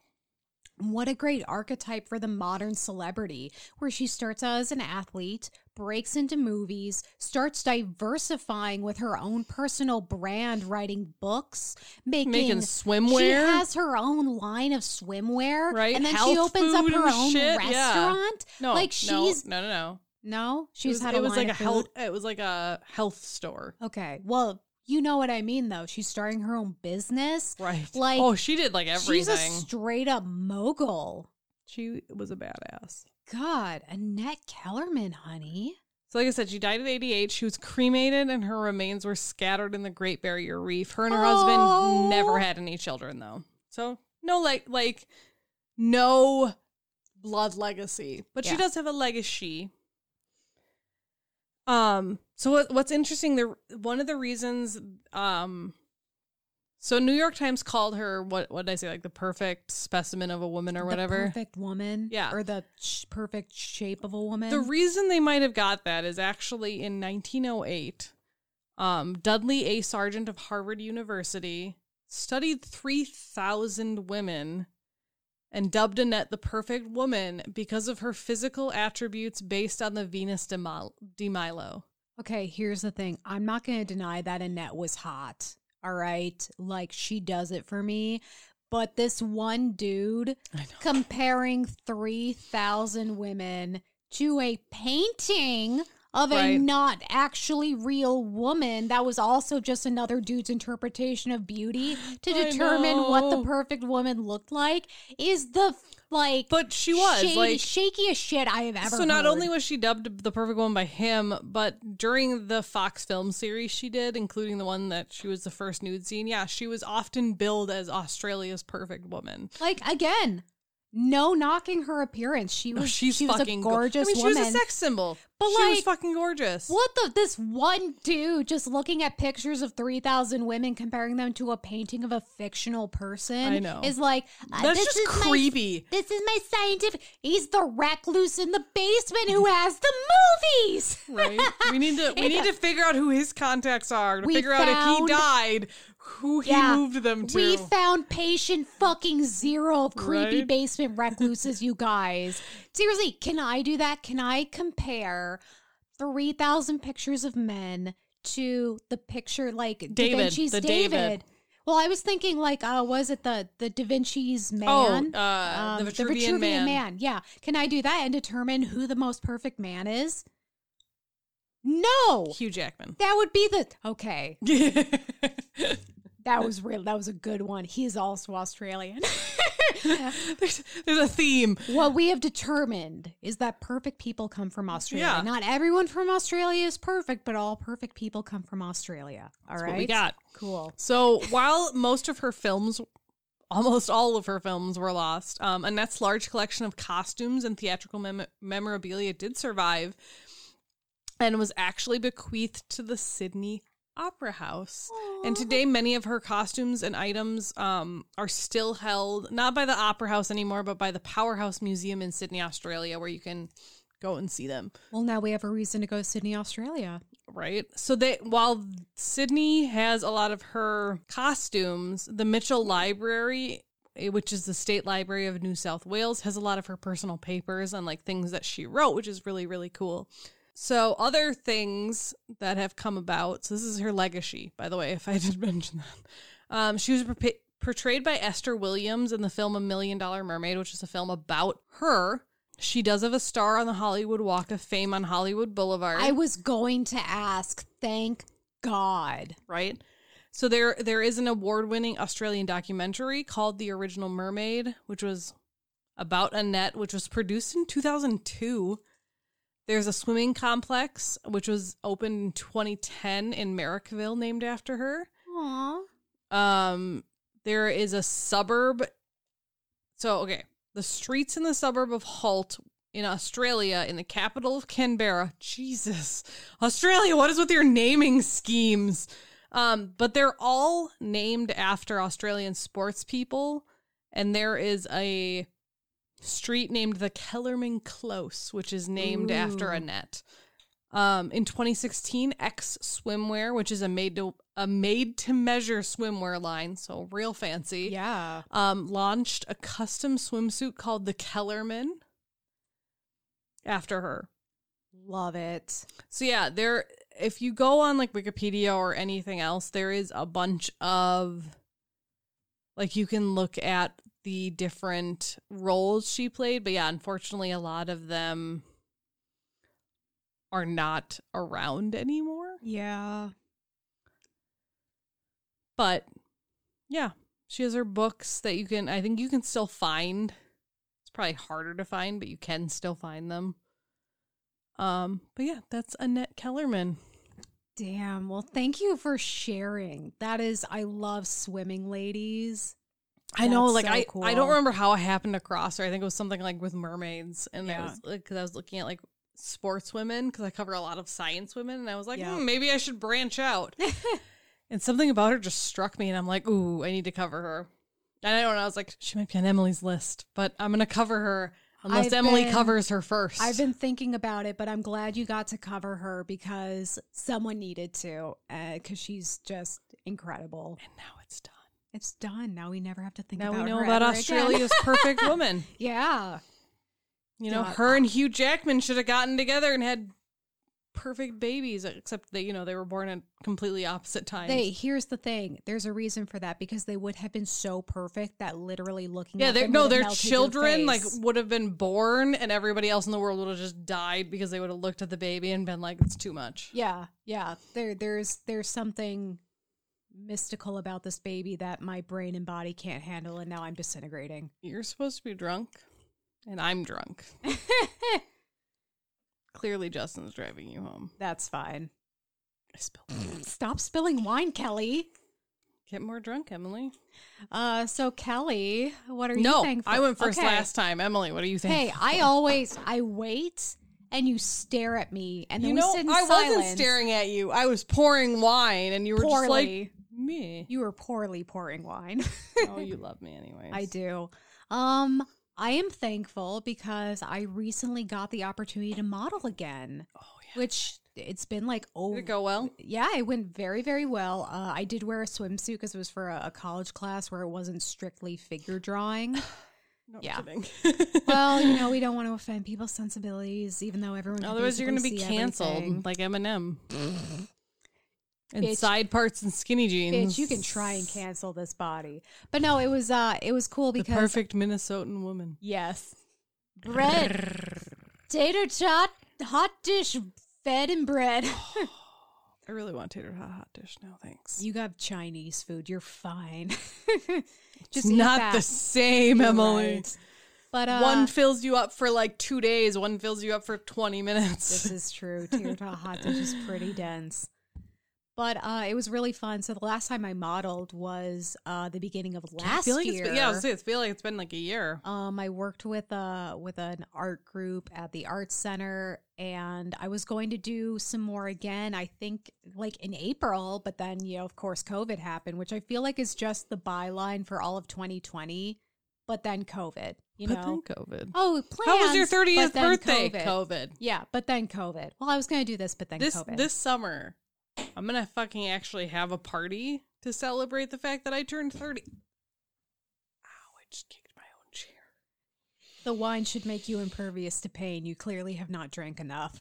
Speaker 3: what a great archetype for the modern celebrity, where she starts out as an athlete, breaks into movies, starts diversifying with her own personal brand, writing books, making,
Speaker 2: Making
Speaker 3: She has her own line of swimwear,
Speaker 2: Right,
Speaker 3: And then she opens up her own
Speaker 2: shit, yeah.
Speaker 3: restaurant.
Speaker 2: No,
Speaker 3: like she's
Speaker 2: no, no, no.
Speaker 3: no,
Speaker 2: It
Speaker 3: she's
Speaker 2: was,
Speaker 3: had
Speaker 2: it was
Speaker 3: line
Speaker 2: like a
Speaker 3: of
Speaker 2: health. It was like a health store.
Speaker 3: Okay, well, you know what I mean, though. She's starting her own business.
Speaker 2: Right.
Speaker 3: Like,
Speaker 2: oh, she did like everything.
Speaker 3: She's a straight up mogul.
Speaker 2: she was a badass.
Speaker 3: God, Annette Kellermann, honey.
Speaker 2: So, like I said, she died at 88. She was cremated, and her remains were scattered in the Great Barrier Reef. Her and her
Speaker 3: Oh.
Speaker 2: husband never had any children, though. So, no, like, like, no blood legacy, but she does have a legacy. Um. So, what, what's interesting? The one of the reasons, um. So, New York Times called her what? What did I say? Like the perfect specimen of a woman or
Speaker 3: The
Speaker 2: whatever.
Speaker 3: perfect woman.
Speaker 2: Yeah.
Speaker 3: Or the sh- perfect shape of a woman.
Speaker 2: The reason they might have got that is actually in 1908, um, Dudley A. Sargent of Harvard University studied 3,000 women and dubbed Annette the perfect woman because of her physical attributes based on the Venus de, Mil- de Milo.
Speaker 3: okay, here's the thing. I'm not going to deny that Annette was hot. All right. Like, she does it for me. But this one dude comparing 3,000 women to a painting of a not actually real woman that was also just another dude's interpretation of beauty to determine what the perfect woman looked like is the like
Speaker 2: But she was
Speaker 3: shady,
Speaker 2: like
Speaker 3: shakiest shit I have ever
Speaker 2: So not
Speaker 3: heard.
Speaker 2: only was she dubbed the perfect woman by him, but during the Fox film series she did, including the one that she was the first nude scene, yeah, she was often billed as Australia's perfect woman.
Speaker 3: like again no knocking her appearance she
Speaker 2: No,
Speaker 3: was
Speaker 2: she's
Speaker 3: she was
Speaker 2: fucking
Speaker 3: a
Speaker 2: go-
Speaker 3: gorgeous
Speaker 2: I mean,
Speaker 3: woman
Speaker 2: she was a sex symbol.
Speaker 3: But,
Speaker 2: she was fucking gorgeous.
Speaker 3: What the this one dude just looking at pictures of 3000 women comparing them to a painting of a fictional person
Speaker 2: I know.
Speaker 3: is like uh,
Speaker 2: That's
Speaker 3: this
Speaker 2: just
Speaker 3: is my-
Speaker 2: creepy.
Speaker 3: this is my scientific He's the recluse in the basement who has the movies.
Speaker 2: Right? We need to we need to figure out who his contacts are to
Speaker 3: We
Speaker 2: figure out if he died, who he
Speaker 3: Yeah.
Speaker 2: moved them to.
Speaker 3: We found patient fucking zero of creepy
Speaker 2: Right?
Speaker 3: basement recluses, you guys. Seriously, can I do that? Can I compare 3,000 pictures of men to the picture like Da
Speaker 2: David,
Speaker 3: Vinci's David?
Speaker 2: David.
Speaker 3: Well, I was thinking like, uh, was it the the Da Vinci's man?
Speaker 2: Oh, uh,
Speaker 3: Um,
Speaker 2: the Vitruvian, man.
Speaker 3: Yeah. Can I do that and determine who the most perfect man is? No.
Speaker 2: Hugh Jackman.
Speaker 3: That would be the okay. That was real. That was a good one. He is also Australian.
Speaker 2: there's, there's a theme.
Speaker 3: what we have determined is that perfect people come from Australia.
Speaker 2: Yeah.
Speaker 3: Not everyone from Australia is perfect, but all perfect people come from Australia. All right.
Speaker 2: we got.
Speaker 3: Cool.
Speaker 2: So while most of her films, almost all of her films were lost, um, Annette's large collection of costumes and theatrical mem- memorabilia did survive and was actually bequeathed to the Sydney Opera House. And today, many of her costumes and items um, are still held not by the Opera House anymore, but by the Powerhouse Museum in Sydney, Australia, where you can go and see them
Speaker 3: Well, now we have a reason to go to Sydney, Australia.
Speaker 2: right? So they while Sydney has a lot of her costumes, the Mitchell Library, eh, which is the state library of New South Wales, has a lot of her personal papers and like things that she wrote, which is really really cool. So other things that have come about. So this is her legacy, by the way, if I did mention that. Um, she was portrayed by Esther Williams in the film A Million Dollar Mermaid, which is a film about her. She does have a star on the Hollywood Walk of Fame on Hollywood Boulevard
Speaker 3: I was going to ask, thank God.
Speaker 2: right? So there there is an award-winning Australian documentary called The Original Mermaid, which was about Annette, which was produced in 2002. There's a swimming complex which was opened in 2010 in Marrickville named after her.
Speaker 3: Aw.
Speaker 2: Um there is a suburb So okay, the streets in the suburb of Holt in Australia in the capital of Canberra. Jesus. Australia, what is with your naming schemes? Um, but they're all named after Australian sports people, and there is a street named the Kellermann Close, which is named after Annette. Um, in 2016, X Swimwear, which is a made to a made to measure swimwear line, so real fancy.
Speaker 3: Yeah.
Speaker 2: Um, launched a custom swimsuit called the Kellermann after her.
Speaker 3: Love it.
Speaker 2: So yeah, there if you go on like Wikipedia or anything else, there is a bunch of like you can look at the different roles she played, but yeah, unfortunately a lot of them are not around anymore.
Speaker 3: Yeah.
Speaker 2: But yeah, she has her books that you can I think you can still find. It's probably harder to find, but you can still find them. Um, but yeah, that's Annette Kellermann.
Speaker 3: Damn. Well, thank you for sharing. That is, I love swimming ladies.
Speaker 2: I know,
Speaker 3: That's
Speaker 2: like
Speaker 3: so
Speaker 2: I,
Speaker 3: cool.
Speaker 2: I don't remember how I happened across her. I think it was something like with mermaids, and
Speaker 3: Yeah.
Speaker 2: I was like, because I was looking at like sports women because I cover a lot of science women, and I was like,
Speaker 3: Yeah.
Speaker 2: hmm, maybe I should branch out. and something about her just struck me, and I'm like, ooh, I need to cover her. And I don't know, I was like, she might be on Emily's list, but I'm gonna cover her unless
Speaker 3: I've
Speaker 2: Emily
Speaker 3: been-
Speaker 2: covers her first.
Speaker 3: I've been thinking about it, but I'm glad you got to cover her because someone needed to, because she's just incredible.
Speaker 2: and now it's done.
Speaker 3: It's done. Now we never have to think about it.
Speaker 2: Now
Speaker 3: about
Speaker 2: we know about. Australia's perfect woman.
Speaker 3: yeah.
Speaker 2: You know, her and Hugh Jackman should have gotten together and had perfect babies, except that, you know, they were born at completely opposite times.
Speaker 3: They here's the thing. There's a reason for that because they would have been so perfect that literally looking
Speaker 2: yeah,
Speaker 3: at
Speaker 2: no, their children like would have been born, and everybody else in the world would have just died because they would have looked at the baby and been like, "It's too much."
Speaker 3: Yeah, yeah. There there's there's something mystical about this baby that my brain and body can't handle and now I'm disintegrating.
Speaker 2: You're supposed to be drunk, and I'm drunk. Clearly, Justin's driving you home.
Speaker 3: That's fine.
Speaker 2: I spilled.
Speaker 3: Stop spilling wine, Kelley.
Speaker 2: Get more drunk, Emily.
Speaker 3: Uh so Kelley, what are you
Speaker 2: No,
Speaker 3: thankful
Speaker 2: I went first
Speaker 3: Okay.
Speaker 2: last time. Emily, what do you think?
Speaker 3: Hey, I always I wait and you stare at me and then
Speaker 2: you
Speaker 3: we
Speaker 2: know,
Speaker 3: sit in
Speaker 2: I
Speaker 3: silence.
Speaker 2: wasn't staring at you. I was pouring wine, and you were just like
Speaker 3: poorly.
Speaker 2: Me.
Speaker 3: you were poorly pouring wine.
Speaker 2: oh, you love me anyway.
Speaker 3: I do. Um, I am thankful because I recently got the opportunity to model again.
Speaker 2: Oh yeah.
Speaker 3: Which it's been like oh
Speaker 2: Did it go well?
Speaker 3: yeah, it went very very well. Uh, I did wear a swimsuit because it was for a, a college class where it wasn't strictly figure drawing.
Speaker 2: No
Speaker 3: Yeah.
Speaker 2: kidding.
Speaker 3: well, you know we don't want to offend people's sensibilities, even though everyone.
Speaker 2: Otherwise, you're going to be canceled
Speaker 3: everything.
Speaker 2: like Eminem. And
Speaker 3: Bitch.
Speaker 2: side parts and skinny jeans.
Speaker 3: Bitch, you can try and cancel this body, but no, it was uh, it was cool
Speaker 2: The
Speaker 3: because
Speaker 2: perfect Minnesotan woman.
Speaker 3: Yes. Bread. Tater tot, hot dish, fed and bread.
Speaker 2: I really want tater hot hot dish now. Thanks.
Speaker 3: you got Chinese food. You're fine.
Speaker 2: It's
Speaker 3: Just eat
Speaker 2: not
Speaker 3: that.
Speaker 2: the same,
Speaker 3: You're
Speaker 2: Emily.
Speaker 3: right. But uh,
Speaker 2: one fills you up for like two days. One fills you up for twenty minutes.
Speaker 3: this is true. Tater tot hot dish is pretty dense. But uh, it was really fun. So the last time I modeled was uh, the beginning of
Speaker 2: I
Speaker 3: last
Speaker 2: feel like
Speaker 3: year.
Speaker 2: It's been, yeah, I was saying, I feel like it's been like a year.
Speaker 3: Um, I worked with a with an art group at the art center, and I was going to do some more again. I think like in April, but then you know, of course, COVID happened, which I feel like is just the byline for all of 2020. But then COVID, you
Speaker 2: but
Speaker 3: know.
Speaker 2: then COVID.
Speaker 3: Oh, plans,
Speaker 2: How was your
Speaker 3: but
Speaker 2: thirtieth
Speaker 3: then
Speaker 2: birthday?
Speaker 3: COVID.
Speaker 2: COVID.
Speaker 3: Yeah, but then COVID. Well, I was going to do this, but then
Speaker 2: This
Speaker 3: COVID.
Speaker 2: this summer, I'm gonna fucking actually have a party to celebrate the fact that I turned thirty. Ow! I just kicked my own chair.
Speaker 3: the wine should make you impervious to pain. You clearly have not drank enough.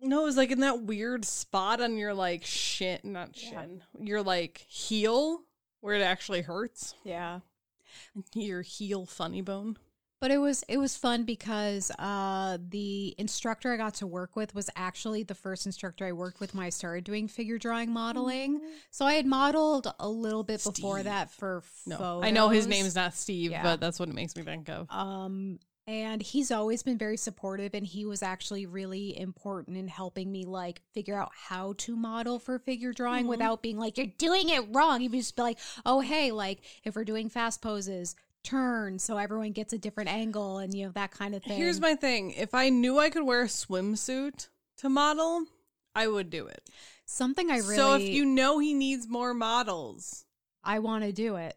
Speaker 2: No, it was like in that weird spot on your like shin, not shin, your like heel where it actually hurts.
Speaker 3: Yeah.
Speaker 2: Your heel funny bone.
Speaker 3: But it was it was fun because uh, the instructor I got to work with was actually the first instructor I worked with when I started doing figure drawing modeling. So I had modeled a little bit before that for
Speaker 2: No,
Speaker 3: photos.
Speaker 2: I know his name's not Steve,
Speaker 3: Yeah.
Speaker 2: but that's what it makes me think of.
Speaker 3: Um, and he's always been very supportive, and he was actually really important in helping me like figure out how to model for figure drawing
Speaker 2: Mhm.
Speaker 3: without being like you're doing it wrong. He would just be like, "Oh, hey, like if we're doing fast poses." Turn so everyone gets a different angle and you know that kind of thing.
Speaker 2: Here's my thing: if I knew I could wear a swimsuit to model, I would do it.
Speaker 3: something I really
Speaker 2: So if you know he needs more models,
Speaker 3: I want to do it.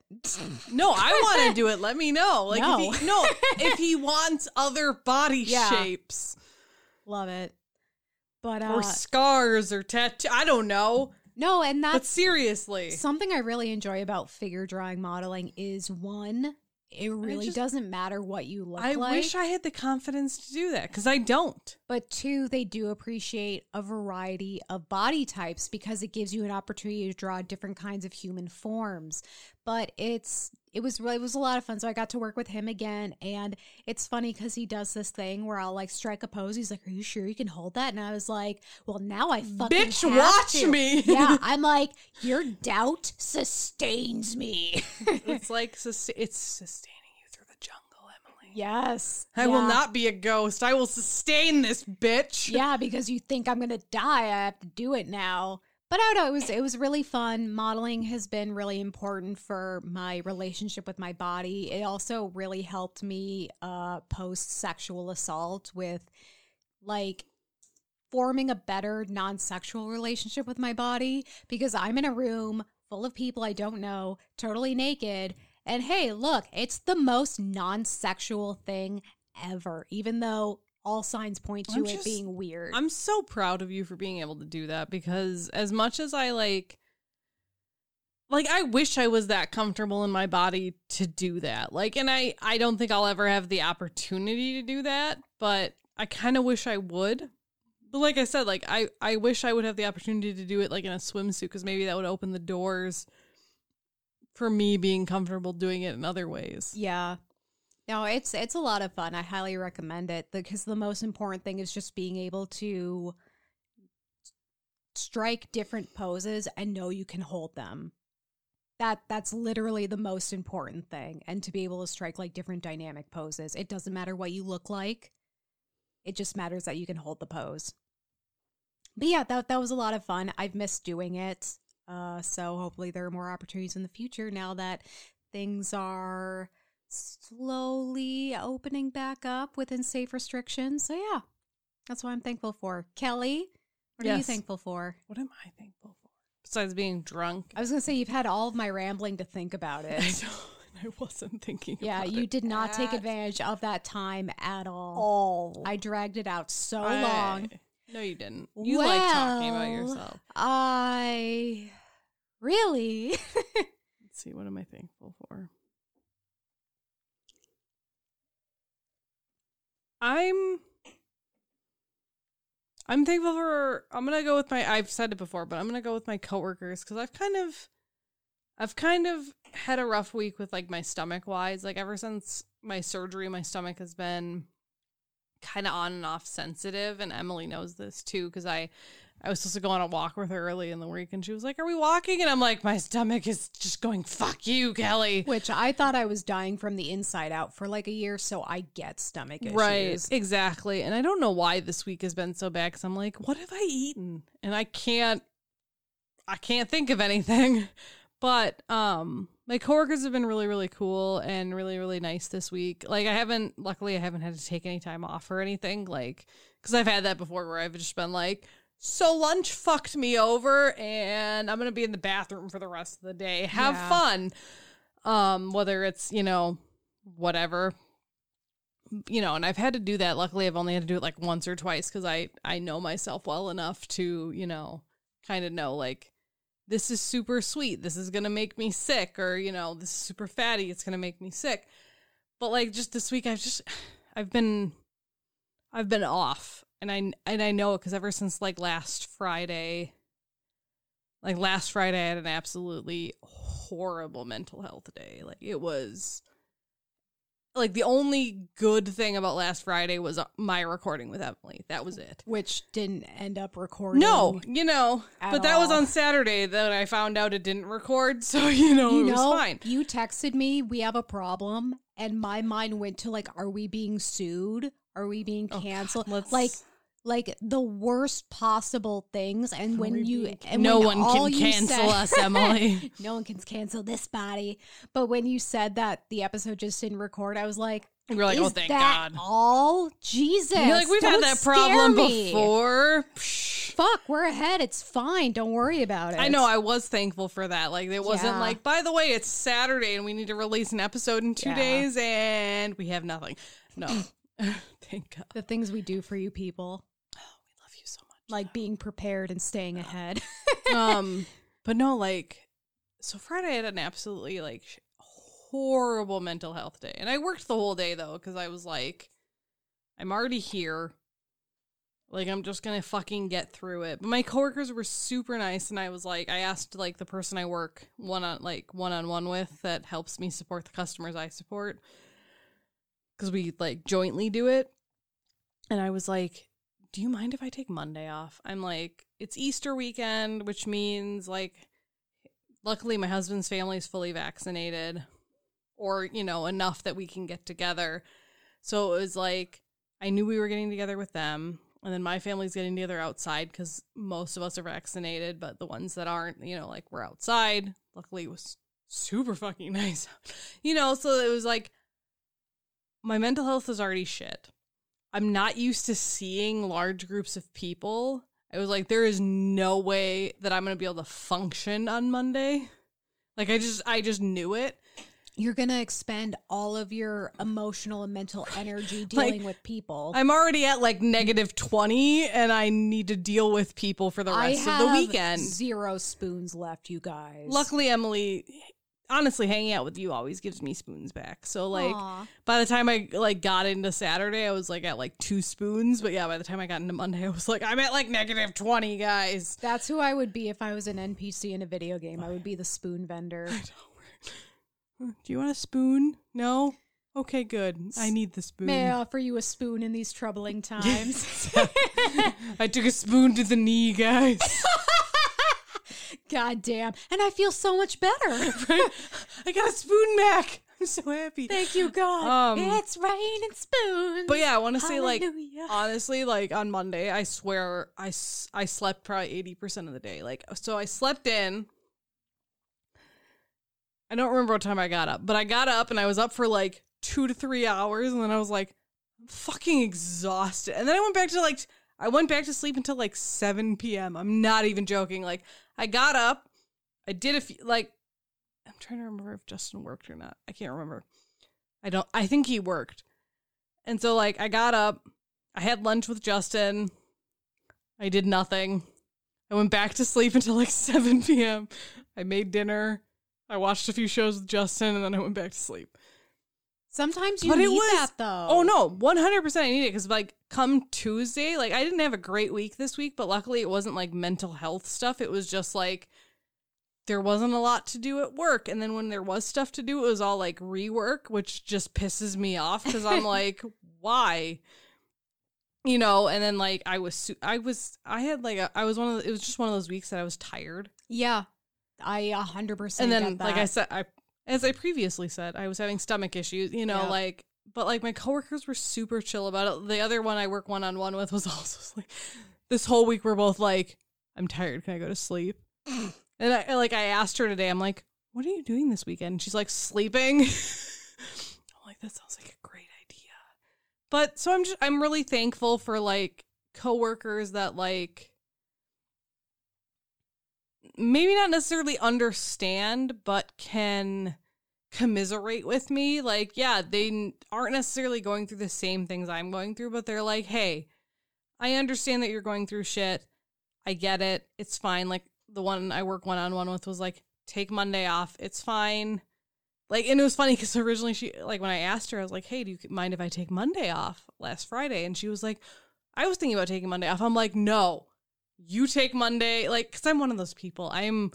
Speaker 2: No, I want to do it. Let me know. Like
Speaker 3: No.
Speaker 2: if he, no, if he wants other body
Speaker 3: Yeah.
Speaker 2: shapes
Speaker 3: Love it. But uh
Speaker 2: or scars or tattoo, I don't know.
Speaker 3: no, and
Speaker 2: But
Speaker 3: that's
Speaker 2: seriously,
Speaker 3: something I really enjoy about figure drawing modeling is one, it really
Speaker 2: just-
Speaker 3: doesn't matter what you look
Speaker 2: I
Speaker 3: like.
Speaker 2: I wish I had the confidence to do that because I don't.
Speaker 3: but two, they do appreciate a variety of body types because it gives you an opportunity to draw different kinds of human forms. But it's it was really it was a lot of fun. So I got to work with him again, and it's funny because he does this thing where I'll like strike a pose. He's like, "Are you sure you can hold that?" And I was like, "Well, now I fucking
Speaker 2: Bitch, watch
Speaker 3: to."
Speaker 2: me.
Speaker 3: yeah, I'm like, your doubt sustains me.
Speaker 2: It's like sus- it's sustaining you through the jungle, Emily.
Speaker 3: yes,
Speaker 2: I will not be a ghost. I will sustain this bitch.
Speaker 3: yeah, because you think I'm gonna die, I have to do it now. But I know, it was it was really fun. Modeling has been really important for my relationship with my body. It also really helped me uh post sexual assault with like forming a better non-sexual relationship with my body because I'm in a room full of people I don't know, totally naked, and hey, look, it's the most non-sexual thing ever, even though all signs point to
Speaker 2: I'm
Speaker 3: it
Speaker 2: just-
Speaker 3: being weird.
Speaker 2: I'm so proud of you for being able to do that because as much as I like like I wish I was that comfortable in my body to do that. Like and I I don't think I'll ever have the opportunity to do that, but I kind of wish I would. But like I said, like I I wish I would have the opportunity to do it like in a swimsuit cuz maybe that would open the doors for me being comfortable doing it in other ways.
Speaker 3: Yeah. No, it's it's a lot of fun. I highly recommend it because the most important thing is just being able to strike different poses and know you can hold them. That that's literally the most important thing and to be able to strike like different dynamic poses. It doesn't matter what you look like. It just matters that you can hold the pose. But yeah, that that was a lot of fun. I've missed doing it. Uh so hopefully there are more opportunities in the future now that things are slowly opening back up within safe restrictions. So yeah, that's what I'm thankful for. Kelley, what are you thankful for?
Speaker 2: What am I thankful for? Besides being drunk.
Speaker 3: I was gonna say you've had all of my rambling to think about
Speaker 2: I
Speaker 3: it.
Speaker 2: know, I wasn't thinking
Speaker 3: yeah,
Speaker 2: about
Speaker 3: you
Speaker 2: it
Speaker 3: did not take advantage of that time at all.
Speaker 2: all.
Speaker 3: I dragged it out so
Speaker 2: I-
Speaker 3: long.
Speaker 2: No, you didn't. You like talking about yourself.
Speaker 3: I really.
Speaker 2: Let's see, what am I thankful for? I'm I'm thankful for I'm gonna go with my I've said it before, but I'm gonna go with my coworkers because I've kind of I've kind of had a rough week with like my stomach wise. Like ever since my surgery, my stomach has been kind of on and off sensitive, and Emily knows this too because I I was supposed to go on a walk with her early in the week, and she was like, "Are we walking?" And I'm like, "My stomach is just going fuck you, Kelley."
Speaker 3: Which I thought I was dying from the inside out for like a year, so I get stomach issues.
Speaker 2: Right, exactly. And I don't know why this week has been so bad because I'm like, what have I eaten? And I can't, I can't think of anything. But um, my coworkers have been really, really cool and really, really nice this week. Like I haven't, luckily, I haven't had to take any time off or anything. Like, because I've had that before where I've just been like. So lunch fucked me over and I'm going to be in the bathroom for the rest of the day. Have
Speaker 3: Yeah.
Speaker 2: fun. Um whether it's, you know, whatever you know, and I've had to do that. Luckily, I've only had to do it like once or twice because I I know myself well enough to you know kind of know like this is super sweet. This is gonna make me sick, or you know this is super fatty. It's gonna make me sick. But like just this week, I've just I've been I've been off, and I and I know it because ever since like last Friday, like last Friday, I had an absolutely horrible mental health day. Like it was like the only good thing about last Friday was uh, my recording with Emily. That was it.
Speaker 3: Which didn't end up recording.
Speaker 2: No, you know, but that was on Saturday that I found out it didn't record, so you know
Speaker 3: you
Speaker 2: it
Speaker 3: know,
Speaker 2: was fine.
Speaker 3: you texted me, we have a problem, and my mind went to like, are we being sued? Are we being
Speaker 2: Oh, God,
Speaker 3: canceled?
Speaker 2: let's-
Speaker 3: like, like the worst possible things. And when you,
Speaker 2: being-
Speaker 3: and
Speaker 2: no
Speaker 3: when
Speaker 2: one
Speaker 3: all
Speaker 2: can cancel
Speaker 3: said-
Speaker 2: us, Emily.
Speaker 3: no one can cancel this body. But when you said that the episode just didn't record, I was like,
Speaker 2: we're like, oh,
Speaker 3: is
Speaker 2: oh, thank
Speaker 3: that
Speaker 2: God.
Speaker 3: all? Jesus.
Speaker 2: You're like, we've had
Speaker 3: don't
Speaker 2: that problem
Speaker 3: me."
Speaker 2: before. Psh.
Speaker 3: fuck, we're ahead. It's fine. Don't worry about it.
Speaker 2: I know I was thankful for that. Like it wasn't
Speaker 3: Yeah.
Speaker 2: like, by the way, it's Saturday and we need to release an episode in two
Speaker 3: Yeah.
Speaker 2: days and we have nothing. No. Thank God.
Speaker 3: the things we do for you people,
Speaker 2: Love you so much.
Speaker 3: Like being prepared and staying ahead.
Speaker 2: um but no like so friday i had an absolutely like horrible mental health day. And i worked the whole day though because i was like i'm already here. Like i'm just gonna fucking get through it. But my coworkers were super nice and i was like i asked like the person i work one on like one-on-one with that helps me support the customers i support because we like jointly do it. And i was like do you mind if I take Monday off? I'm like, it's Easter weekend, which means like, luckily my husband's family is fully vaccinated or, you know, enough that we can get together. So it was like, I knew we were getting together with them. And then my family's getting together outside because most of us are vaccinated, but the ones that aren't, you know, like we're outside. Luckily, it was super fucking nice. you know, so it was like, my mental health is already shit. I'm not used to seeing large groups of people. I was like, there is no way that I'm gonna be able to function on Monday. Like I just I just knew it.
Speaker 3: You're gonna expend all of your emotional and mental energy dealing with people.
Speaker 2: I'm already at like negative twenty and I need to deal with people for the rest of the weekend.
Speaker 3: zero spoons left, you guys.
Speaker 2: Luckily Emily honestly hanging out with you always gives me spoons back. So like
Speaker 3: Aw.
Speaker 2: by the time I like got into Saturday, I was like at like two spoons. But yeah, by the time I got into Monday, I was like, I'm at like negative twenty, guys.
Speaker 3: That's who I would be if I was an NPC in a video game. I would be the spoon vendor.
Speaker 2: Do you want a spoon? No? Okay, good. I need the spoon.
Speaker 3: May I offer you a spoon in these troubling times?
Speaker 2: I took a spoon to the knee, guys.
Speaker 3: God damn. And I feel so much better.
Speaker 2: I got a spoon back. I'm so happy.
Speaker 3: Thank you, God.
Speaker 2: Um,
Speaker 3: it's raining spoons.
Speaker 2: But yeah, I want to say like honestly, like on Monday, I swear I, I slept probably eighty percent of the day. Like so, I slept in. I don't remember what time I got up, but I got up and I was up for like two to three hours, and then I was like, I'm fucking exhausted. And then I went back to like I went back to sleep until like seven p.m. I'm not even joking. Like I got up, I did a few like I'm trying to remember if Justin worked or not. I can't remember. I don't. I think he worked. And so like I got up, I had lunch with Justin. I did nothing. I went back to sleep until like 7 p.m. I made dinner. I watched a few shows with Justin and then I went back to sleep.
Speaker 3: Sometimes you
Speaker 2: But it
Speaker 3: need
Speaker 2: was-
Speaker 3: that though.
Speaker 2: Oh no, 100% I need it cuz like come Tuesday, like I didn't have a great week this week, but luckily it wasn't like mental health stuff. It was just like there wasn't a lot to do at work and then when there was stuff to do it was all like rework which just pisses me off cuz I'm like why you know and then like I was su- I was I had like a, I was one of the, it was just one of those weeks that I was tired
Speaker 3: Yeah. I a hundred percent.
Speaker 2: and then like I said I as I previously said I was having stomach issues you know
Speaker 3: Yeah.
Speaker 2: like but like my coworkers were super chill about it. The other one I work one on one with was also like this whole week we're both like I'm tired. Can I go to sleep? And I like I asked her today I'm like what are you doing this weekend? And she's like sleeping. I'm like that sounds like a great idea. But so I'm just I'm really thankful for like coworkers that like maybe not necessarily understand, but can commiserate with me. Like, yeah, they aren't necessarily going through the same things I'm going through, but they're like, hey, I understand that you're going through shit. I get it. It's fine. Like, the one I work one on one with was like, take Monday off. It's fine. Like, and it was funny because originally she, like, when I asked her, I was like, hey, do you mind if I take Monday off last Friday? And she was like, I was thinking about taking Monday off. I'm like, no, you take Monday. Like, because I'm one of those people. I'm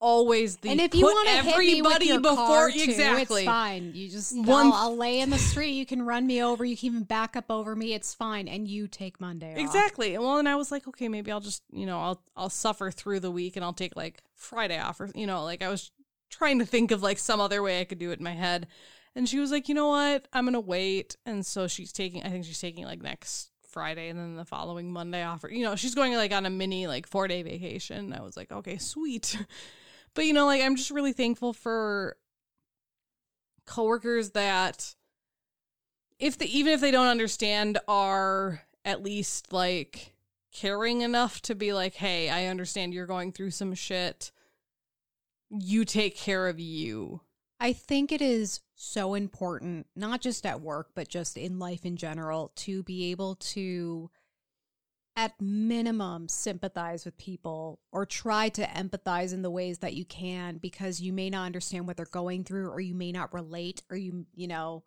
Speaker 2: always the
Speaker 3: and if you want to hit me
Speaker 2: everybody before
Speaker 3: car too,
Speaker 2: exactly.
Speaker 3: it's fine. You just
Speaker 2: One-
Speaker 3: I'll, I'll lay in the street. You can run me over. You can even back up over me. It's fine. And you take Monday off.
Speaker 2: Exactly. Well, and I was like, okay, maybe I'll just, you know, I'll I'll suffer through the week and I'll take like Friday off or you know, like I was trying to think of like some other way I could do it in my head. And she was like, "You know what? I'm to wait." And so she's taking I think she's taking like next Friday and then the following Monday off. You know, she's going like on a mini like 4-day vacation. I was like, "Okay, sweet." But you know, like I'm just really thankful for coworkers that if they even if they don't understand are at least like caring enough to be like, hey, I understand you're going through some shit. You take care of you.
Speaker 3: I think it is so important, not just at work, but just in life in general, to be able to, at minimum, sympathize with people or try to empathize in the ways that you can because you may not understand what they're going through or you may not relate or you, you know,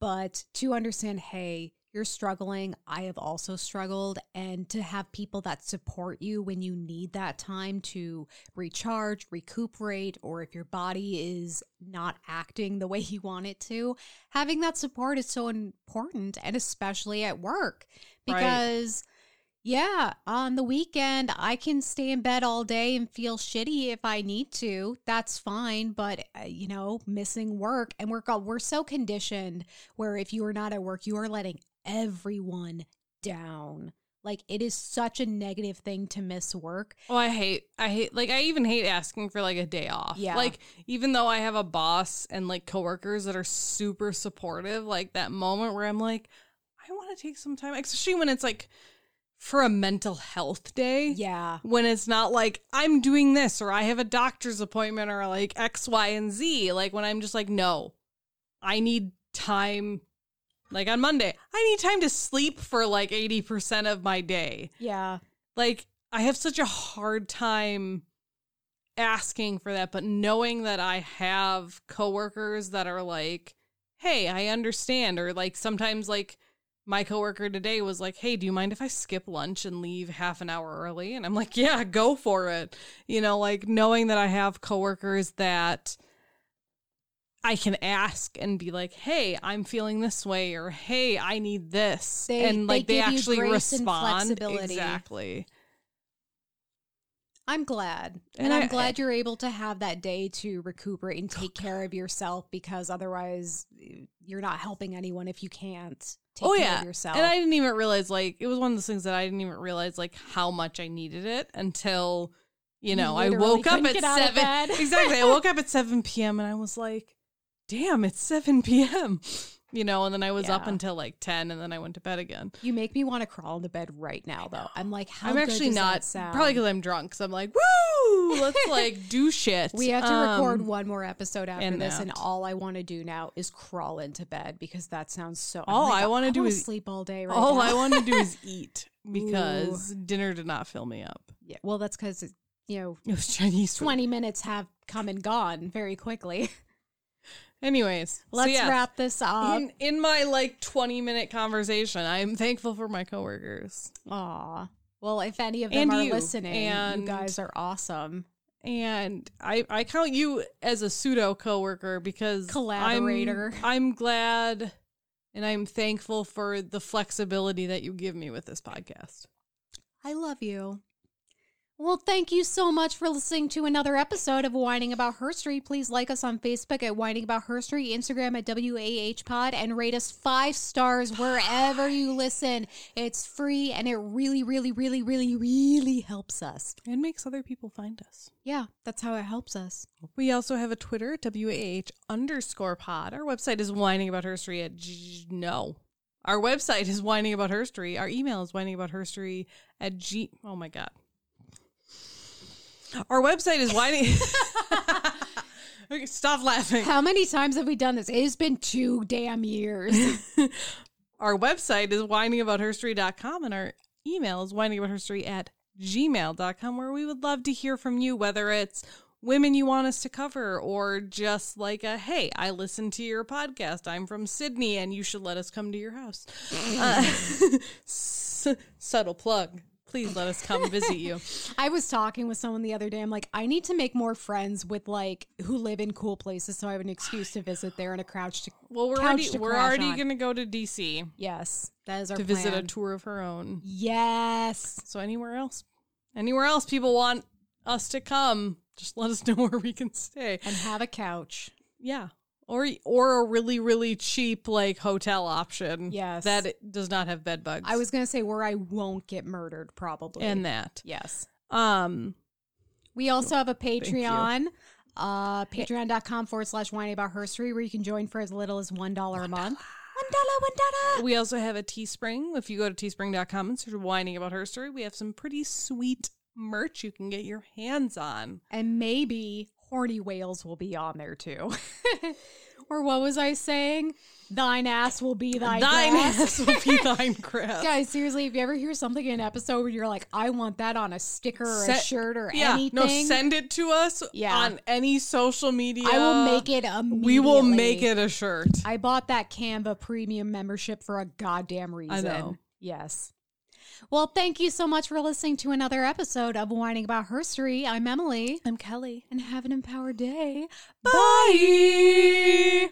Speaker 3: but to understand, hey, you're struggling. I have also struggled. And to have people that support you when you need that time to recharge, recuperate, or if your body is not acting the way you want it to, having that support is so important. And especially at work
Speaker 2: Right.
Speaker 3: because. Yeah, on the weekend, I can stay in bed all day and feel shitty if I need to. That's fine, but uh, you know, missing work and we're we're so conditioned where if you are not at work, you are letting everyone down. Like it is such a negative thing to miss work.
Speaker 2: Oh, I hate, I hate, like, I even hate asking for like a day off.
Speaker 3: Yeah.
Speaker 2: Like, even though I have a boss and like coworkers that are super supportive, like that moment where I'm like, I want to take some time, especially when it's like for a mental health day.
Speaker 3: Yeah.
Speaker 2: When it's not like I'm doing this or I have a doctor's appointment or like X, Y, and Z. Like when I'm just like, no, I need time. Like on Monday, I need time to sleep for like 80% of my day
Speaker 3: Yeah.
Speaker 2: like I have such a hard time asking for that, but knowing that I have coworkers that are like, "Hey, I understand," or like sometimes like my coworker today was like, "Hey, do you mind if I skip lunch and leave half an hour early?" And I'm like, "Yeah, go for it." You know, like knowing that I have coworkers that I can ask and be like, "Hey, I'm feeling this way," or "Hey, I need this,"
Speaker 3: They-
Speaker 2: and like
Speaker 3: they
Speaker 2: they, actually respond exactly.
Speaker 3: I'm glad.
Speaker 2: And
Speaker 3: And, I'm
Speaker 2: I-
Speaker 3: glad you're able to have that day to recuperate and oh, take care of yourself because otherwise you're not helping anyone if you can't take
Speaker 2: oh
Speaker 3: care
Speaker 2: yeah
Speaker 3: of yourself.
Speaker 2: and i didn't even realize like it was one of those things that i didn't even realize like how much i needed it until you know i woke up at
Speaker 3: get out of
Speaker 2: 7 exactly i woke up at 7 p.m and i was like damn it's 7 p.m you know and then i was up until like 10 and then i went to bed again
Speaker 3: you make me want to crawl into bed right now though. I'm like, how
Speaker 2: i'm actually not probably because i'm drunk so i'm like woo let's like do shit
Speaker 3: We have to record
Speaker 2: Um,
Speaker 3: one more episode after
Speaker 2: and
Speaker 3: this, and all I want to do now is crawl into bed because that sounds so.
Speaker 2: All
Speaker 3: like,
Speaker 2: I wanna do is-
Speaker 3: sleep all day. Right
Speaker 2: all
Speaker 3: now.
Speaker 2: i want to do is eat because dinner did not fill me up
Speaker 3: yeah, well, that's because you know
Speaker 2: it was chinese food.
Speaker 3: twenty minutes have come and gone very quickly.
Speaker 2: Anyways
Speaker 3: Let's
Speaker 2: yeah.
Speaker 3: wrap this up.
Speaker 2: in in my like 20 minute conversation i am thankful for my coworkers
Speaker 3: Aw. Well, if any of them
Speaker 2: And
Speaker 3: are
Speaker 2: you,
Speaker 3: listening,
Speaker 2: and-
Speaker 3: you guys are awesome.
Speaker 2: and i i count you as a pseudo coworker because I'm-
Speaker 3: Collaborator.
Speaker 2: I'm, glad and i'm thankful for the flexibility that you give me with this podcast
Speaker 3: I love you. Well, thank you so much for listening to another episode of Whining About Herstory. Please like us on Facebook at Whining About Herstory, Instagram at WAH Pod, and rate us five stars wherever you listen. It's free and it really, really, really, really, really helps us.
Speaker 2: and makes other people find us
Speaker 3: Yeah, that's how it helps us.
Speaker 2: we also have a twitter at wah underscore pod our website is whining about herstory at g- no our website is whining about herstory our email is whining about herstory at g oh my god our website is whining. Okay stop laughing.
Speaker 3: How many times have we done this? It has been two damn years.
Speaker 2: our website is whiningaboutherstory.com and our email is whiningaboutherstory at gmail.com where we would love to hear from you whether it's women you want us to cover or just like a hey i listened to your podcast. I'm from sydney and you should let us come to your house. Uh, subtle plug please let us come visit you
Speaker 3: I was talking with someone the other day. I'm like, I need to make more friends with like who live in cool places, so I have an excuse to visit there and a crouch to.
Speaker 2: well we're already we're already
Speaker 3: on.
Speaker 2: gonna go to dc
Speaker 3: Yes, that is our
Speaker 2: to visit a tour of her own
Speaker 3: Yes,
Speaker 2: So anywhere else, anywhere else people want us to come, just let us know where we can stay.
Speaker 3: and have a couch.
Speaker 2: Yeah. Or or a really really cheap like hotel option.
Speaker 3: Yes.
Speaker 2: That does not have bed bugs.
Speaker 3: I was gonna say where I won't get murdered, probably.
Speaker 2: and that.
Speaker 3: yes,
Speaker 2: Um
Speaker 3: we also have a. Patreon. Uh, patreon.com forward slash whining about herstory where you can join for as little as one dollar a month one dollar, one
Speaker 2: We also have a Teespring. If you go to teespring.com and search whining about her story, we have some pretty sweet merch you can get your hands on.
Speaker 3: And maybe horny whales will be on there too. or what was I saying? Thine ass will be thy
Speaker 2: Thine
Speaker 3: grass.
Speaker 2: ass will be thine crap.
Speaker 3: Guys, seriously, if you ever hear something in an episode where you're like, I want that on a sticker or a shirt or
Speaker 2: yeah,
Speaker 3: anything,
Speaker 2: no, send it to us
Speaker 3: Yeah.
Speaker 2: on any social media.
Speaker 3: I will make it.
Speaker 2: We will make it a shirt.
Speaker 3: I bought that Canva premium membership for a goddamn reason.
Speaker 2: know.
Speaker 3: Yes. Well, thank you so much for listening to another episode of Whining About Herstory. I'm Emily.
Speaker 2: I'm Kelley.
Speaker 3: And have an empowered day.
Speaker 2: Bye.